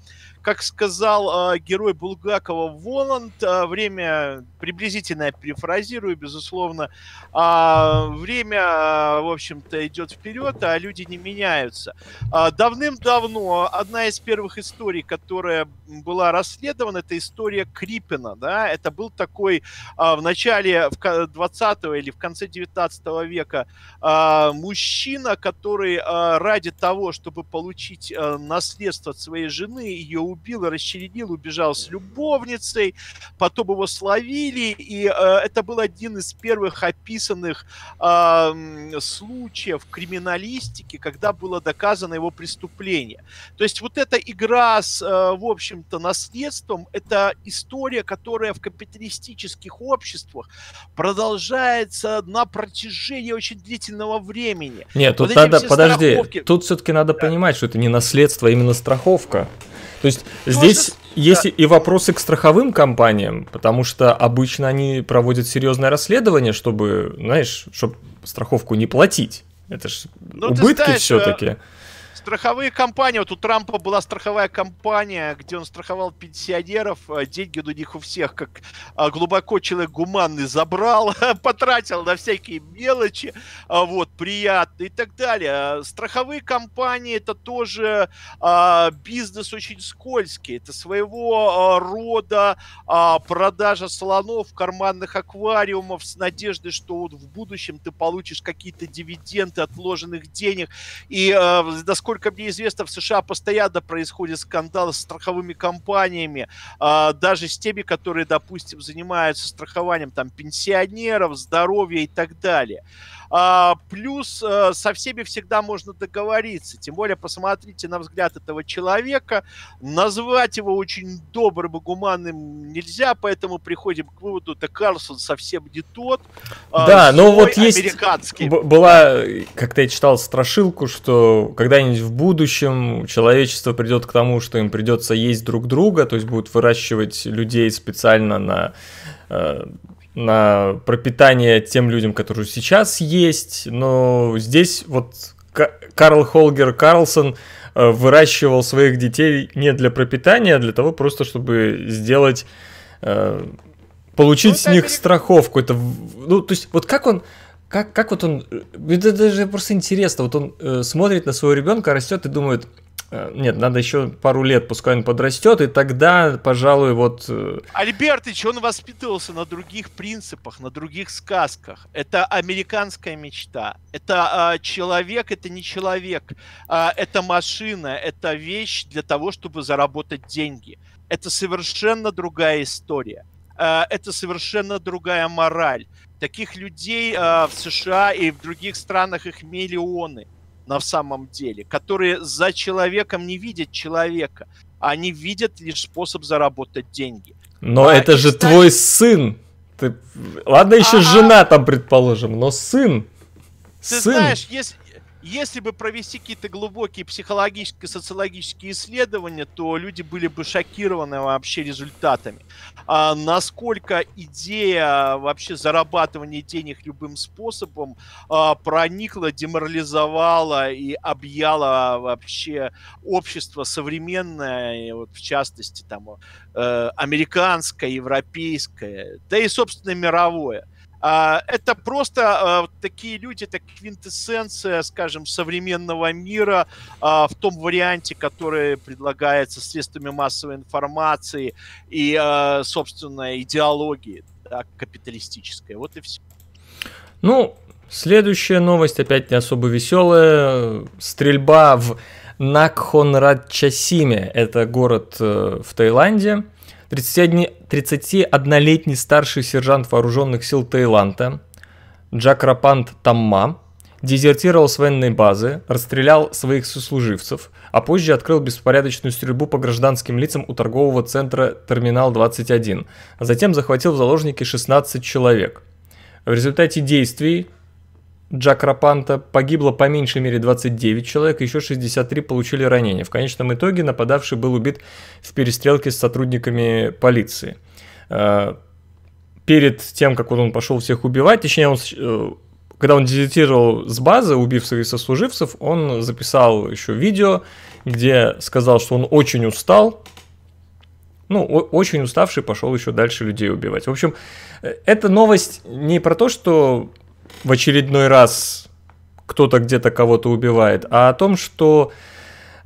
как сказал э, герой Булгакова Воланд, э, время, приблизительно я перефразирую, безусловно, э, время, э, в общем-то, идет вперед, а люди не меняются. Э, давным-давно одна из первых историй, которая была расследована, это история Крипина, да, это был такой э, в начале в 20 или в конце 19 века э, мужчина, который э, ради того, чтобы получить э, наследство от своей жены, ее убил и расчленил, убежал с любовницей, потом его словили, и э, это был один из первых описанных э, случаев криминалистики, когда было доказано его преступление. То есть вот эта игра с, э, в общем-то, наследством, это история, которая в капиталистических обществах продолжается на протяжении очень длительного времени. Нет, тут вот надо, подожди, страховки... тут все-таки надо да. понимать, что это не наследство, а именно страховка. То есть ну, здесь есть да. и вопросы к страховым компаниям, потому что обычно они проводят серьезное расследование, чтобы, знаешь, чтобы страховку не платить. Это же ну, убытки все-таки. Э, страховые компании, вот у Трампа была страховая компания, где он страховал пенсионеров, а деньги у них у всех, как а, глубоко человек гуманный забрал, потратил на всякие мелочи, а, вот, приятные и так далее. Страховые компании это тоже бизнес очень скользкий, это своего рода продажа слонов, карманных аквариумов с надеждой, что вот в будущем ты получишь какие-то дивиденды от вложенных денег, и насколько насколько мне известно, в США постоянно происходит скандал с страховыми компаниями, а, даже с теми, которые, допустим, занимаются страхованием там пенсионеров, здоровья и так далее. А, плюс а, со всеми всегда можно договориться. Тем более, посмотрите на взгляд этого человека. Назвать его очень добрым и гуманным нельзя, поэтому приходим к выводу, что Карлсон совсем не тот. Да, но вот есть... Была, как-то я читал страшилку, что когда-нибудь в будущем человечество придет к тому, что им придется есть друг друга, то есть будут выращивать людей специально на э, на пропитание тем людям, которые сейчас есть, но здесь вот Карл Холгер Карлсон э, выращивал своих детей не для пропитания, а для того просто, чтобы сделать э, получить ну, с них страховку. Это, ну, то есть, вот как он, как, как вот он, это даже просто интересно, вот он э, смотрит на своего ребенка, растет и думает, Э, нет, надо еще пару лет, пускай он подрастет, и тогда, пожалуй, вот... Э, Альбертыч, он воспитывался на других принципах, на других сказках. Это американская мечта. Это э, человек, это не человек. Э, это машина, это вещь для того, чтобы заработать деньги. Это совершенно другая история. Э, это совершенно другая мораль. Таких людей э, в США и в других странах их миллионы на самом деле, которые за человеком не видят человека, они видят лишь способ заработать деньги. Но а, это же кстати... твой сын. Ты... Ладно, еще а жена там, предположим, но сын. Ты сын. знаешь, если, если бы провести какие-то глубокие психологические, социологические исследования, то люди были бы шокированы вообще результатами. А насколько идея вообще зарабатывания денег любым способом а, проникла, деморализовала и объяла вообще общество современное, вот в частности там э, американское, европейское, да и собственно мировое. А, это просто а, такие люди, это квинтэссенция, скажем, современного мира а, в том варианте, который предлагается средствами массовой информации и, собственно, идеологии да, капиталистической. Вот и все. Ну, следующая новость опять не особо веселая. Стрельба в Накхонрадчасиме. Это город э, в Таиланде. 31-летний старший сержант вооруженных сил Таиланда Джакрапант Тамма дезертировал с военной базы, расстрелял своих сослуживцев, а позже открыл беспорядочную стрельбу по гражданским лицам у торгового центра Терминал-21, а затем захватил в заложники 16 человек. В результате действий Джак Рапанта погибло по меньшей мере 29 человек, еще 63 получили ранения. В конечном итоге нападавший был убит в перестрелке с сотрудниками полиции. Э, перед тем, как он пошел всех убивать, точнее, он, э, когда он дезертировал с базы, убив своих сослуживцев, он записал еще видео, где сказал, что он очень устал, ну, очень уставший, пошел еще дальше людей убивать. В общем, э, эта новость не про то, что в очередной раз кто-то где-то кого-то убивает, а о том, что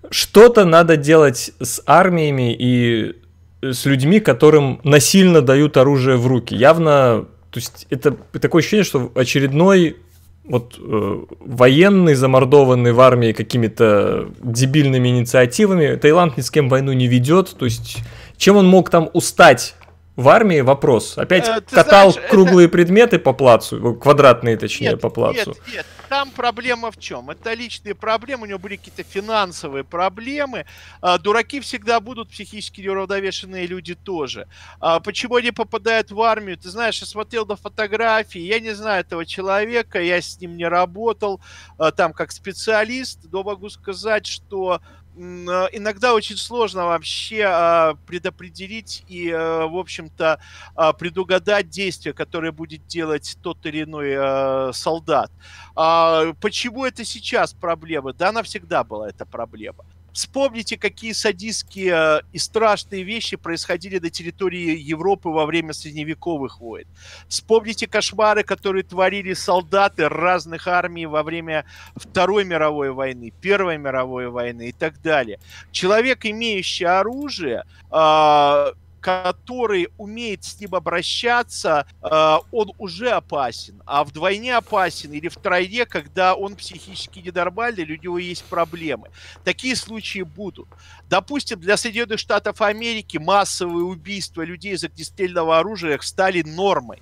что-то надо делать с армиями и с людьми, которым насильно дают оружие в руки. Явно, то есть это такое ощущение, что очередной вот э, военный, замордованный в армии какими-то дебильными инициативами, Таиланд ни с кем войну не ведет, то есть чем он мог там устать в армии вопрос. Опять э, катал знаешь, круглые это... предметы по плацу, квадратные точнее нет, по плацу. Нет, нет, там проблема в чем? Это личные проблемы, у него были какие-то финансовые проблемы. А, дураки всегда будут, психически неуравновешенные люди тоже. А, почему они попадают в армию? Ты знаешь, я смотрел на фотографии, я не знаю этого человека, я с ним не работал а, там как специалист, но могу сказать, что Э, иногда очень сложно вообще а, предопределить и, э, в общем-то, а, предугадать действия, которые будет делать тот или иной э, солдат. А, почему это сейчас проблема? Да, она всегда была эта проблема. Вспомните, какие садистские э, и страшные вещи происходили на территории Европы во время средневековых войн. Вспомните кошмары, которые творили солдаты разных армий во время Второй мировой войны, Первой мировой войны и так далее. Человек, имеющий оружие, а, который умеет с ним обращаться, э, он уже опасен. А вдвойне опасен или втройне, когда он психически ненормальный, у него есть проблемы. Такие случаи будут. Допустим, для Соединенных Штатов Америки массовые убийства людей из огнестрельного оружия стали нормой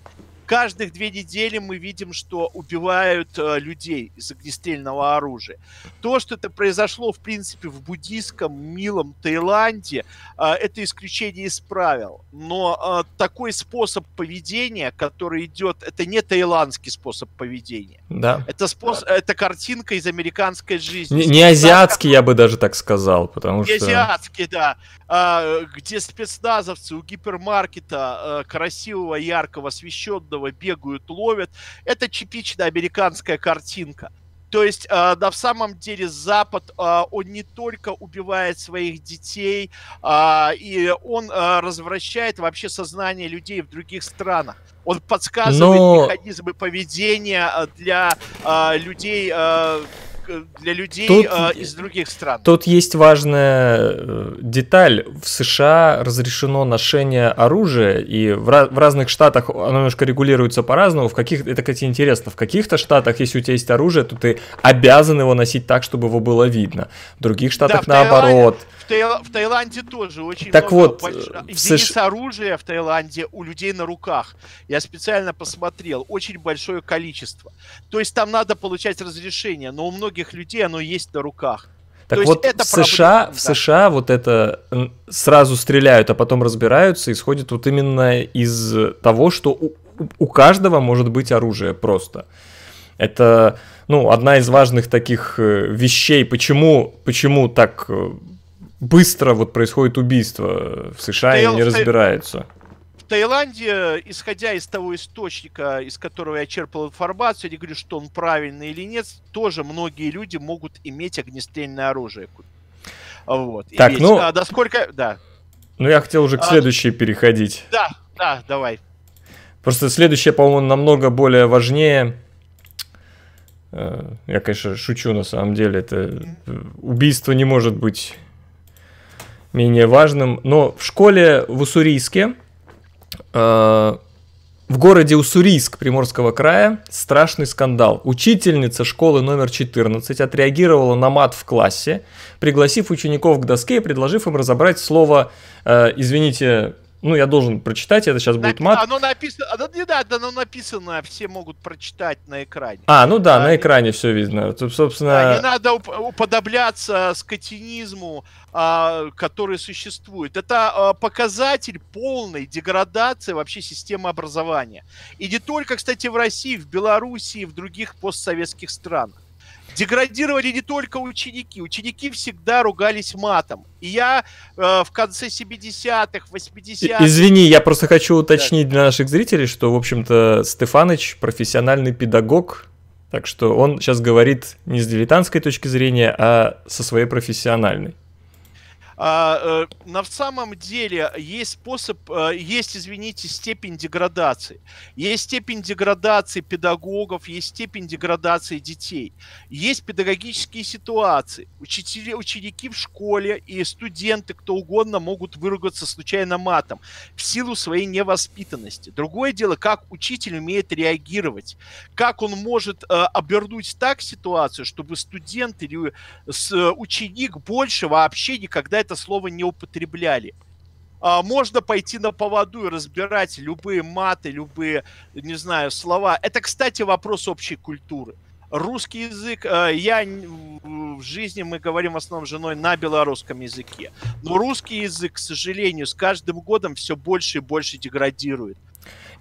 каждых две недели мы видим, что убивают э, людей из огнестрельного оружия. То, что это произошло, в принципе, в буддийском милом Таиланде, э, это исключение из правил. Но э, такой способ поведения, который идет, это не таиландский способ поведения. Да. Это, способ, это картинка из американской жизни. Не, не азиатский, я бы даже так сказал, потому не что... азиатский, да. А, где спецназовцы у гипермаркета а, красивого, яркого, освещенного бегают, ловят. Это типичная американская картинка. То есть, э, да, в самом деле Запад, э, он не только убивает своих детей, э, и он э, развращает вообще сознание людей в других странах. Он подсказывает Но... механизмы поведения для э, людей э, для людей тут, э, из других стран. Тут есть важная э, деталь. В США разрешено ношение оружия, и в, в разных штатах оно немножко регулируется по-разному. В каких это, кстати, интересно. В каких-то штатах, если у тебя есть оружие, то ты обязан его носить так, чтобы его было видно. В других штатах да, наоборот. Таиланде Таил... в Таиланде тоже очень так много вот, больш... единиц США... оружия в Таиланде у людей на руках. Я специально посмотрел. Очень большое количество. То есть там надо получать разрешение, но у многих людей оно есть на руках. Так То вот в США, проблема, в США вот это сразу стреляют, а потом разбираются, исходит вот именно из того, что у, у каждого может быть оружие просто. Это, ну, одна из важных таких э, вещей, почему, почему так э, быстро вот происходит убийство в США Таил... и не разбираются. В Таиланде, исходя из того источника, из которого я черпал информацию, я не говорю, что он правильный или нет, тоже многие люди могут иметь огнестрельное оружие. Вот. Так, иметь. ну... А, да сколько... Да. Ну, я хотел уже к а, следующей а, переходить. Да, да, давай. Просто следующее, по-моему, намного более важнее. Э, я, конечно, шучу на самом деле. Это убийство не может быть менее важным. Но в школе в Уссурийске, э, в городе Уссурийск Приморского края, страшный скандал. Учительница школы номер 14 отреагировала на мат в классе, пригласив учеников к доске и предложив им разобрать слово, э, извините, ну, я должен прочитать, это сейчас будет мат. Оно написано, оно не надо, оно написано, все могут прочитать на экране. А, ну да, а, на экране все видно. Тут, собственно... Да, не надо уподобляться скотинизму, а, который существует. Это а, показатель полной деградации вообще системы образования. И не только, кстати, в России, в Белоруссии, в других постсоветских странах. Деградировали не только ученики. Ученики всегда ругались матом. И я э, в конце 70-х, 80-х... Извини, я просто хочу уточнить да. для наших зрителей, что, в общем-то, Стефаныч профессиональный педагог, так что он сейчас говорит не с дилетантской точки зрения, а со своей профессиональной. А, э, на самом деле есть способ, э, есть, извините, степень деградации. Есть степень деградации педагогов, есть степень деградации детей. Есть педагогические ситуации. Учители, ученики в школе и студенты, кто угодно, могут выругаться случайно матом в силу своей невоспитанности. Другое дело, как учитель умеет реагировать, как он может э, обернуть так ситуацию, чтобы студент или ученик больше вообще никогда это слово не употребляли. А, можно пойти на поводу и разбирать любые маты, любые, не знаю, слова. Это, кстати, вопрос общей культуры. Русский язык, э, я в жизни мы говорим в основном с женой на белорусском языке. Но русский язык, к сожалению, с каждым годом все больше и больше деградирует.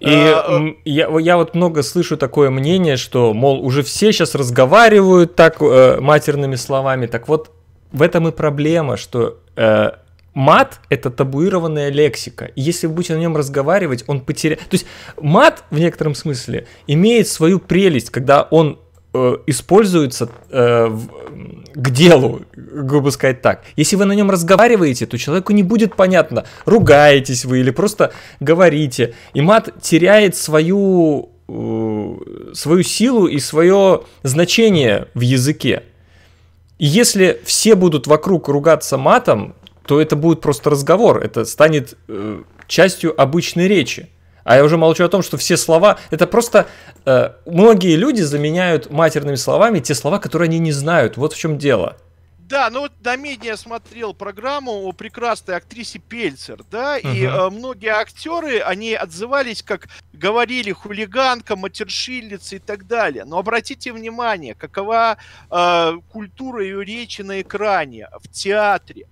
И а, я, я вот много слышу такое мнение, что, мол, уже все сейчас разговаривают так э, матерными словами. Так вот, в этом и проблема, что э, мат это табуированная лексика. И если вы будете на нем разговаривать, он потеряет. То есть мат в некотором смысле имеет свою прелесть, когда он э, используется э, к делу, грубо сказать так. Если вы на нем разговариваете, то человеку не будет понятно, ругаетесь вы или просто говорите. И мат теряет свою, э, свою силу и свое значение в языке. Если все будут вокруг ругаться матом, то это будет просто разговор, это станет э, частью обычной речи. А я уже молчу о том, что все слова, это просто э, многие люди заменяют матерными словами те слова, которые они не знают. Вот в чем дело. Да, ну вот на медиа смотрел программу о прекрасной актрисе Пельцер, да, угу. и э, многие актеры, они отзывались, как говорили хулиганка, матершильница и так далее. Но обратите внимание, какова э, культура ее речи на экране, в театре.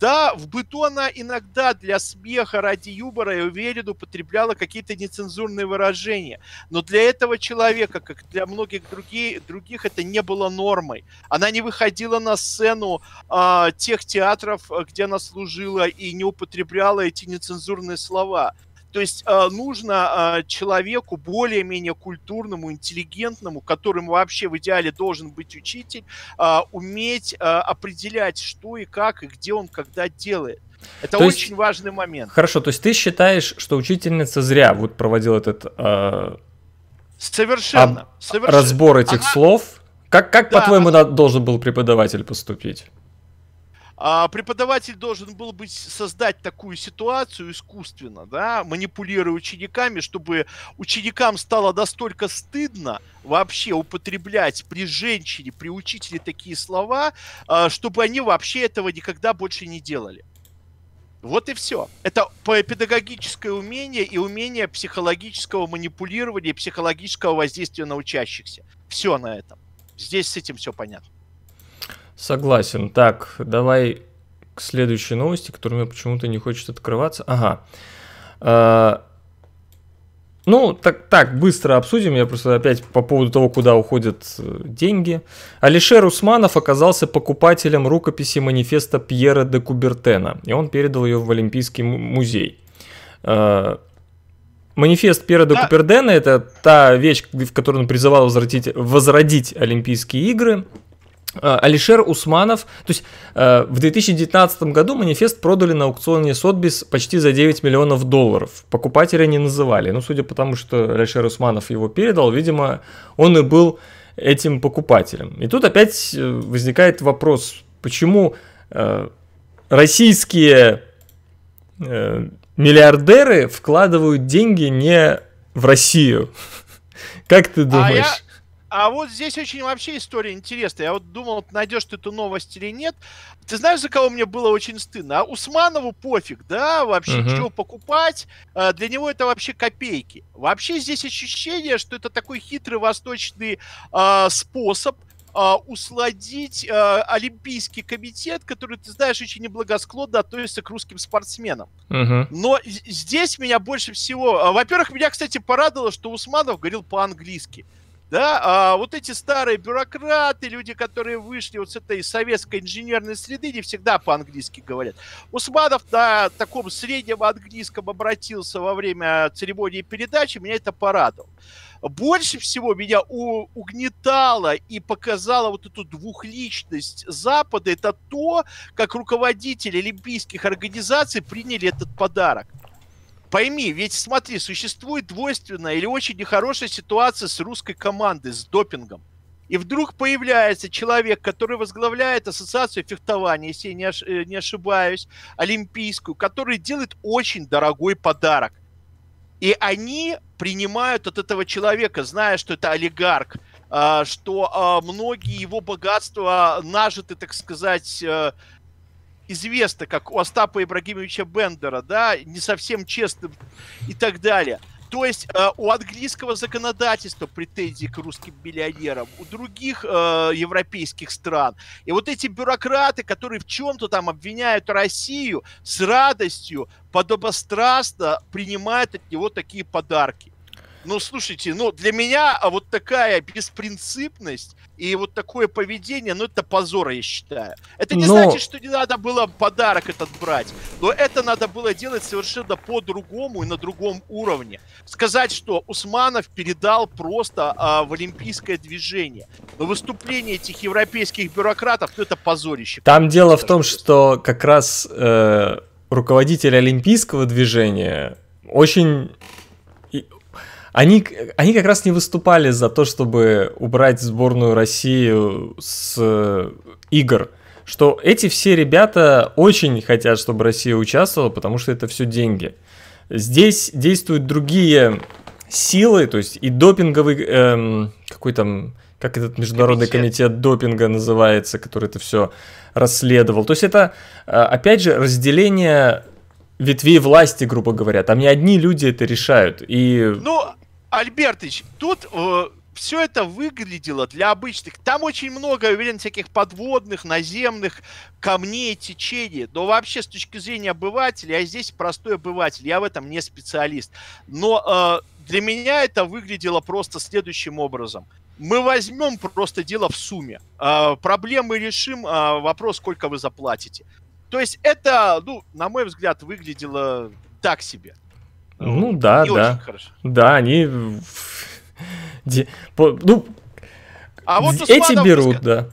Да, в быту она иногда для смеха, ради юмора, я уверен, употребляла какие-то нецензурные выражения. Но для этого человека, как для многих других, других это не было нормой. Она не выходила на сцену э, тех театров, где она служила, и не употребляла эти нецензурные слова. То есть э, нужно э, человеку более-менее культурному, интеллигентному, которым вообще в идеале должен быть учитель, э, уметь определять, что и как, и где он когда делает. Это то очень есть, важный момент. Хорошо, то есть ты считаешь, что учительница зря вот проводила этот э, совершенно, об, совершенно разбор этих Она... слов? Как, как да, по-твоему, она... должен был преподаватель поступить? А, преподаватель должен был быть создать такую ситуацию искусственно, да, манипулируя учениками, чтобы ученикам стало настолько стыдно вообще употреблять при женщине, при учителе такие слова, а, чтобы они вообще этого никогда больше не делали. Вот и все. Это педагогическое умение и умение психологического манипулирования, психологического воздействия на учащихся. Все на этом. Здесь с этим все понятно. Согласен. Так, давай к следующей новости, которая мне почему-то не хочет открываться. Ага. А, ну, так, так, быстро обсудим. Я просто опять по поводу того, куда уходят э, деньги. Алишер Усманов оказался покупателем рукописи манифеста Пьера де Кубертена, и он передал ее в Олимпийский музей. А, манифест Пьера де да. Кубертена – это та вещь, в которой он призывал возродить, возродить Олимпийские игры – Алишер Усманов, то есть э, в 2019 году манифест продали на аукционе Сотбис почти за 9 миллионов долларов. Покупателя не называли. Ну, судя по тому, что Алишер Усманов его передал, видимо, он и был этим покупателем. И тут опять э, возникает вопрос, почему э, российские э, миллиардеры вкладывают деньги не в Россию? Как ты думаешь? А вот здесь очень вообще история интересная. Я вот думал, найдешь ты эту новость или нет. Ты знаешь, за кого мне было очень стыдно? А Усманову пофиг, да, вообще, uh-huh. чего покупать. А, для него это вообще копейки. Вообще здесь ощущение, что это такой хитрый восточный а, способ а, усладить а, Олимпийский комитет, который, ты знаешь, очень неблагосклонно относится к русским спортсменам. Uh-huh. Но здесь меня больше всего... Во-первых, меня, кстати, порадовало, что Усманов говорил по-английски. Да, а вот эти старые бюрократы, люди, которые вышли вот с этой советской инженерной среды, не всегда по-английски говорят. Усманов на таком среднем английском обратился во время церемонии передачи, меня это порадовало. Больше всего меня угнетало и показало вот эту двухличность Запада, это то, как руководители олимпийских организаций приняли этот подарок. Пойми, ведь смотри, существует двойственная или очень нехорошая ситуация с русской командой, с допингом. И вдруг появляется человек, который возглавляет ассоциацию фехтования, если я не, ош- э, не ошибаюсь, олимпийскую, который делает очень дорогой подарок. И они принимают от этого человека, зная, что это олигарх, а, что а, многие его богатства нажиты, так сказать, э, известно, как у Остапа Ибрагимовича Бендера, да, не совсем честным и так далее. То есть э, у английского законодательства претензии к русским миллионерам, у других э, европейских стран. И вот эти бюрократы, которые в чем-то там обвиняют Россию, с радостью, подобострастно принимают от него такие подарки. Ну, слушайте, ну, для меня а вот такая беспринципность и вот такое поведение, ну, это позор, я считаю. Это не но... значит, что не надо было подарок этот брать, но это надо было делать совершенно по-другому и на другом уровне. Сказать, что Усманов передал просто а, в олимпийское движение. Но выступление этих европейских бюрократов, ну, это позорище. Там дело в том, что как раз э, руководитель олимпийского движения очень они, они как раз не выступали за то, чтобы убрать сборную России с э, игр. Что эти все ребята очень хотят, чтобы Россия участвовала, потому что это все деньги. Здесь действуют другие силы, то есть и допинговый, эм, какой там, как этот международный комитет. комитет допинга называется, который это все расследовал. То есть это, а, опять же, разделение ветвей власти, грубо говоря. Там не одни люди это решают. И... Ну, Альбертыч, тут э, все это выглядело для обычных. Там очень много, я уверен, всяких подводных, наземных камней, течений. Но вообще, с точки зрения обывателя, я здесь простой обыватель, я в этом не специалист. Но э, для меня это выглядело просто следующим образом мы возьмем просто дело в сумме. А, проблемы решим, а, вопрос, сколько вы заплатите. То есть это, ну, на мой взгляд, выглядело так себе. Ну да, Не да. Да, они... Ну, а вот эти берут, да.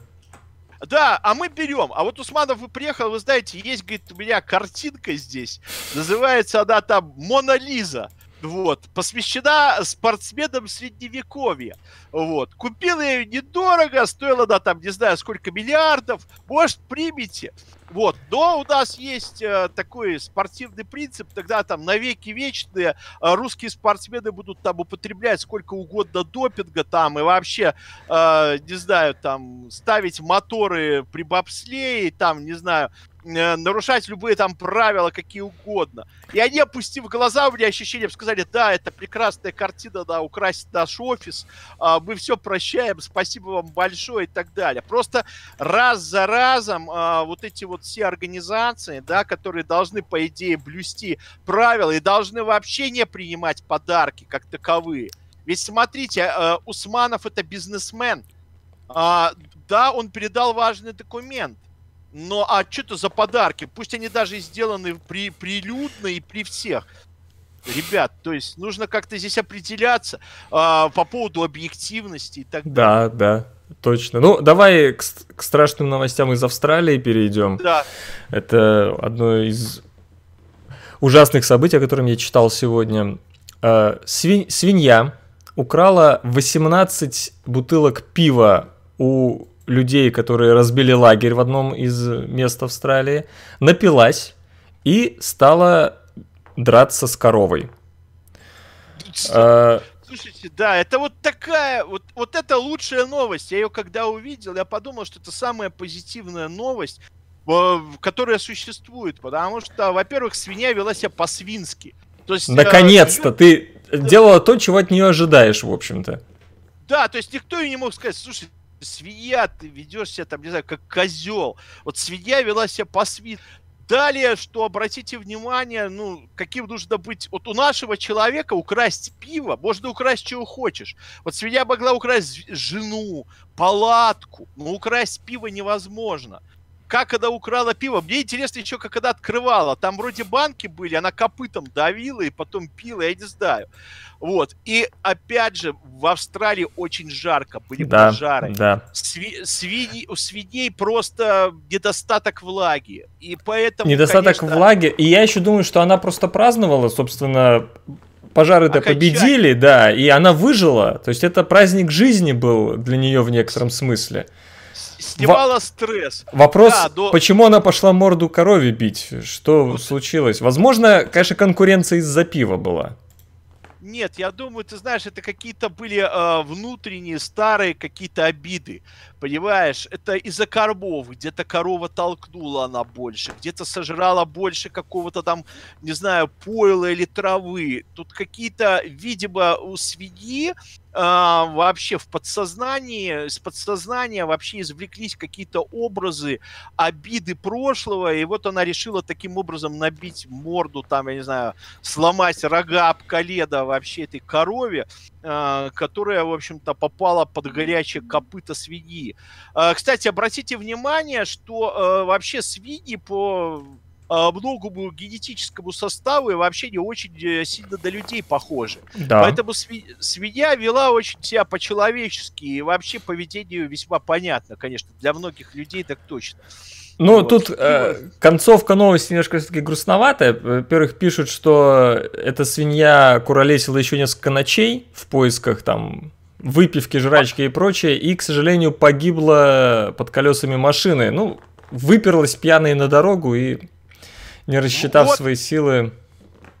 Да, а мы берем. А вот Усманов приехал, вы знаете, есть, говорит, у меня картинка здесь. Называется она там Мона Лиза. Вот, посвящена спортсменам средневековья. Вот, купил я ее недорого, стоила она там, не знаю, сколько миллиардов. Может, примите. Вот, но у нас есть э, такой спортивный принцип, тогда там навеки вечные э, русские спортсмены будут там употреблять сколько угодно допинга там и вообще, э, не знаю, там ставить моторы при бобслее, там, не знаю, Э, нарушать любые там правила, какие угодно. И они, опустив глаза, у меня ощущение, сказали, да, это прекрасная картина, да, украсить наш офис, а, мы все прощаем, спасибо вам большое и так далее. Просто раз за разом а, вот эти вот все организации, да, которые должны, по идее, блюсти правила и должны вообще не принимать подарки как таковые. Ведь смотрите, э, Усманов это бизнесмен. А, да, он передал важный документ но а что это за подарки? Пусть они даже сделаны при, прилюдно и при всех. Ребят, то есть нужно как-то здесь определяться а, по поводу объективности и так далее. Да, да, точно. Ну, давай к, к страшным новостям из Австралии перейдем. Да. Это одно из ужасных событий, о котором я читал сегодня. А, свинь, свинья украла 18 бутылок пива у людей, которые разбили лагерь в одном из мест Австралии, напилась и стала драться с коровой. А, Слушайте, да, это вот такая, вот, вот это лучшая новость. Я ее когда увидел, я подумал, что это самая позитивная новость, которая существует, потому что, во-первых, свинья вела себя по-свински. То есть, Наконец-то, э, ты делала то, чего от нее ожидаешь, в общем-то. Да, то есть никто и не мог сказать, слушай, свинья, ты ведешь себя там, не знаю, как козел. Вот свинья вела себя по свин. Далее, что обратите внимание, ну, каким нужно быть... Вот у нашего человека украсть пиво, можно украсть чего хочешь. Вот свинья могла украсть жену, палатку, но украсть пиво невозможно как она украла пиво. Мне интересно еще, как она открывала. Там вроде банки были, она копытом давила и потом пила, я не знаю. Вот. И опять же, в Австралии очень жарко, были да, пожары. Да. Сви- свиньи, у свиней просто недостаток влаги. И поэтому, Недостаток конечно... влаги. И я еще думаю, что она просто праздновала, собственно, пожары-то победили, да, и она выжила. То есть это праздник жизни был для нее в некотором смысле снимала Во... стресс. Вопрос, да, до... почему она пошла морду корове бить? Что ну, случилось? Возможно, конечно, конкуренция из-за пива была. Нет, я думаю, ты знаешь, это какие-то были э, внутренние старые какие-то обиды. Понимаешь, это из-за кормов. Где-то корова толкнула она больше, где-то сожрала больше какого-то там, не знаю, пойла или травы. Тут какие-то, видимо, у свиньи вообще в подсознании, из подсознания вообще извлеклись какие-то образы, обиды прошлого, и вот она решила таким образом набить морду, там, я не знаю, сломать рога об колено вообще этой корове, а, которая, в общем-то, попала под горячее копыто свиньи. А, кстати, обратите внимание, что а, вообще свиньи по многому генетическому составу и вообще не очень э, сильно до людей похожи. Да. Поэтому свинья вела очень себя по-человечески, и вообще поведение весьма понятно, конечно, для многих людей так точно. Ну, вот. тут э, концовка новости немножко все-таки грустноватая. Во-первых, пишут, что эта свинья куролесила еще несколько ночей в поисках там выпивки, жрачки и прочее, и, к сожалению, погибла под колесами машины. Ну, выперлась пьяной на дорогу и, не рассчитав вот. свои силы,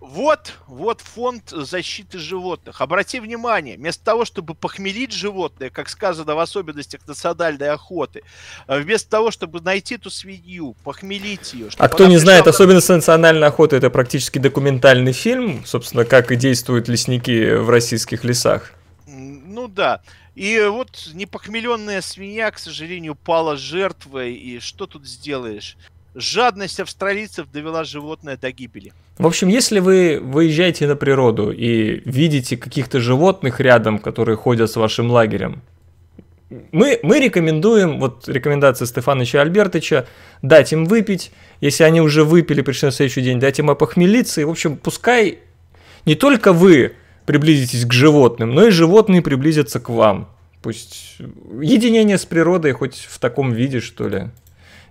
Вот, вот фонд защиты животных. Обрати внимание, вместо того, чтобы похмелить животное, как сказано в особенностях национальной охоты, э, вместо того, чтобы найти эту свинью, похмелить ее. А кто не знает, на... особенность национальной охоты это практически документальный фильм, собственно, как и действуют лесники в российских лесах. Ну да. И вот непохмеленная свинья, к сожалению, пала жертвой. И что тут сделаешь? Жадность австралийцев довела животное до гибели. В общем, если вы выезжаете на природу и видите каких-то животных рядом, которые ходят с вашим лагерем, мы, мы рекомендуем, вот рекомендация Стефановича Альбертовича, дать им выпить, если они уже выпили, пришли на следующий день, дать им опохмелиться, и, в общем, пускай не только вы приблизитесь к животным, но и животные приблизятся к вам. Пусть единение с природой хоть в таком виде, что ли,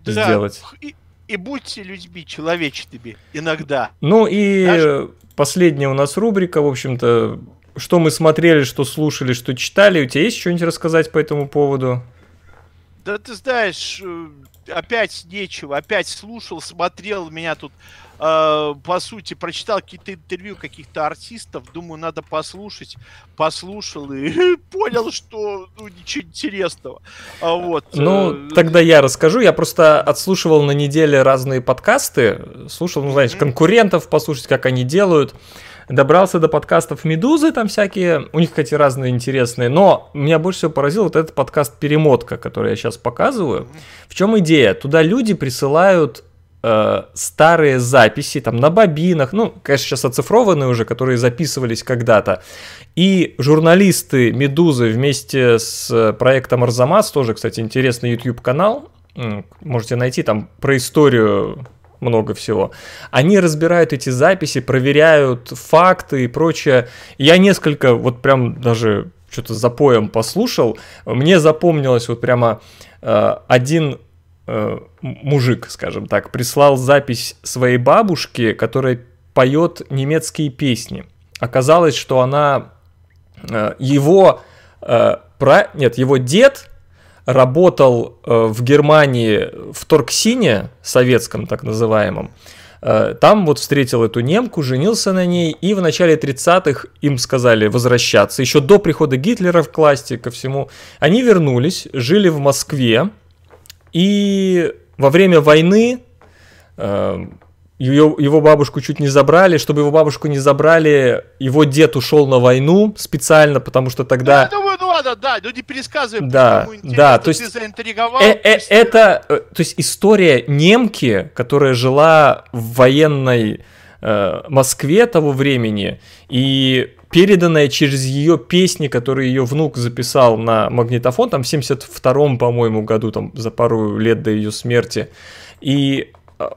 да, сделать. И, и будьте людьми человечными иногда. Ну и Даже... последняя у нас рубрика, в общем-то, что мы смотрели, что слушали, что читали. У тебя есть что-нибудь рассказать по этому поводу? Да ты знаешь, э, опять нечего, опять слушал, смотрел, меня тут э, по сути, прочитал какие-то интервью каких-то артистов, думаю, надо послушать, послушал и понял, что ну, ничего интересного. А вот. Ну, э, тогда я расскажу. Я просто отслушивал на неделе разные подкасты, слушал, ну, знаешь, конкурентов послушать, как они делают. Добрался до подкастов Медузы, там всякие, у них, кстати, разные интересные, но меня больше всего поразил вот этот подкаст Перемотка, который я сейчас показываю. В чем идея? Туда люди присылают э, старые записи там на бобинах, ну, конечно, сейчас оцифрованные уже, которые записывались когда-то. И журналисты Медузы вместе с проектом Арзамас, тоже, кстати, интересный YouTube канал, можете найти там про историю много всего. Они разбирают эти записи, проверяют факты и прочее. Я несколько, вот прям даже что-то за поем послушал. Мне запомнилось вот прямо э, один э, мужик, скажем так, прислал запись своей бабушки, которая поет немецкие песни. Оказалось, что она э, его э, про, нет, его дед работал э, в Германии в Торксине, советском так называемом. Э, там вот встретил эту немку, женился на ней, и в начале 30-х им сказали возвращаться. Еще до прихода Гитлера в классе ко всему. Они вернулись, жили в Москве, и во время войны э, его, его бабушку чуть не забрали. Чтобы его бабушку не забрали, его дед ушел на войну специально, потому что тогда... Ну, думаю, ну ладно, да, ну не пересказываем, да, да, то есть, ты заинтриговал. Э, э, это, э, то есть история немки, которая жила в военной э, Москве того времени, и переданная через ее песни, которые ее внук записал на магнитофон, там в 72-м, по-моему, году, там за пару лет до ее смерти. И э,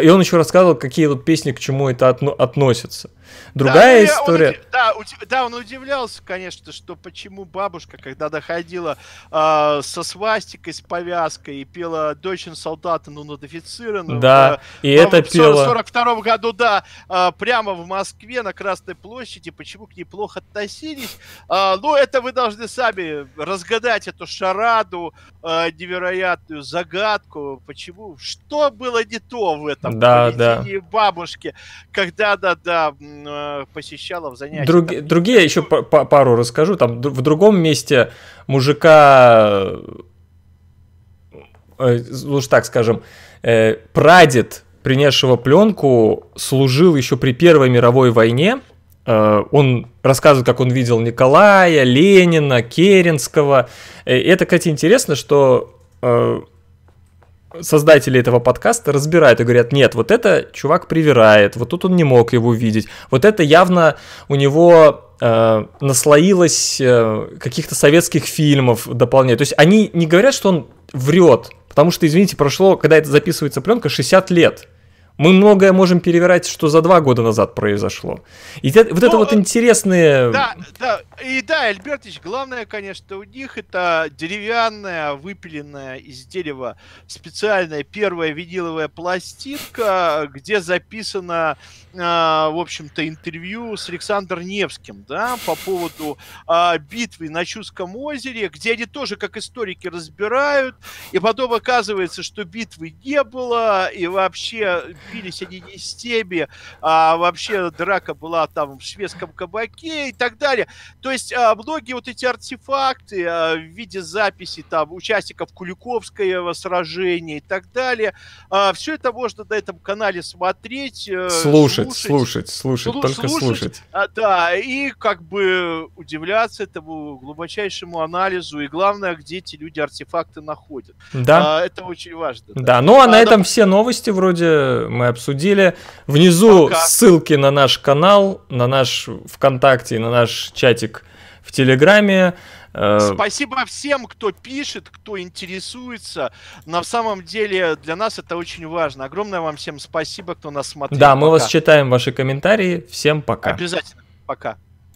и он еще рассказывал, какие вот песни к чему это отно- относятся. Другая да, история. Он, да, да, он удивлялся, конечно, что почему бабушка, когда доходила э, со свастикой, с повязкой и пела Дойчен солдата, ну, нодифицированную. Да, в, и это в пела. В 42 году, да, э, прямо в Москве на Красной площади, почему к ней плохо относились. Э, ну, это вы должны сами разгадать эту шараду, э, невероятную загадку, почему, что было не то в этом да, да. бабушки, когда, да, да, посещала в занятиях. Друг, там... Другие, еще пару расскажу, там в другом месте мужика, э, уж так скажем, э, прадед, принесшего пленку, служил еще при Первой мировой войне, он рассказывает, как он видел Николая, Ленина, Керенского. Это, кстати, интересно, что создатели этого подкаста разбирают и говорят, нет, вот это чувак привирает, вот тут он не мог его видеть, вот это явно у него э, наслоилось э, каких-то советских фильмов дополняет. То есть они не говорят, что он врет, потому что, извините, прошло, когда это записывается пленка, 60 лет. Мы многое можем перевирать, что за два года назад произошло. И вот ну, это вот интересные... Да, да, и да, Альбертович, главное, конечно, у них это деревянная, выпиленная из дерева специальная первая виниловая пластинка, где записано, в общем-то, интервью с Александром Невским, да, по поводу э, битвы на Чудском озере, где они тоже, как историки, разбирают, и потом оказывается, что битвы не было, и вообще бились они не с теми, а вообще драка была там в шведском кабаке и так далее. То есть а, многие вот эти артефакты а, в виде записи там участников Куликовского сражения и так далее, а, все это можно на этом канале смотреть. Э, слушать, слушать, слушать, слушать только слушать. слушать. А, да, и как бы удивляться этому глубочайшему анализу, и главное, где эти люди артефакты находят. Да. А, это очень важно. Да, да ну а, а на этом все новости вроде мы обсудили. Внизу Пока. ссылки на наш канал, на наш ВКонтакте и на наш чатик в Телеграме. Э, Спасибо всем, кто пишет, кто интересуется. На самом деле для нас это очень важно. Огромное вам всем спасибо, кто нас смотрел. Да, мы пока. вас читаем, ваши комментарии. Всем пока. Обязательно. Пока.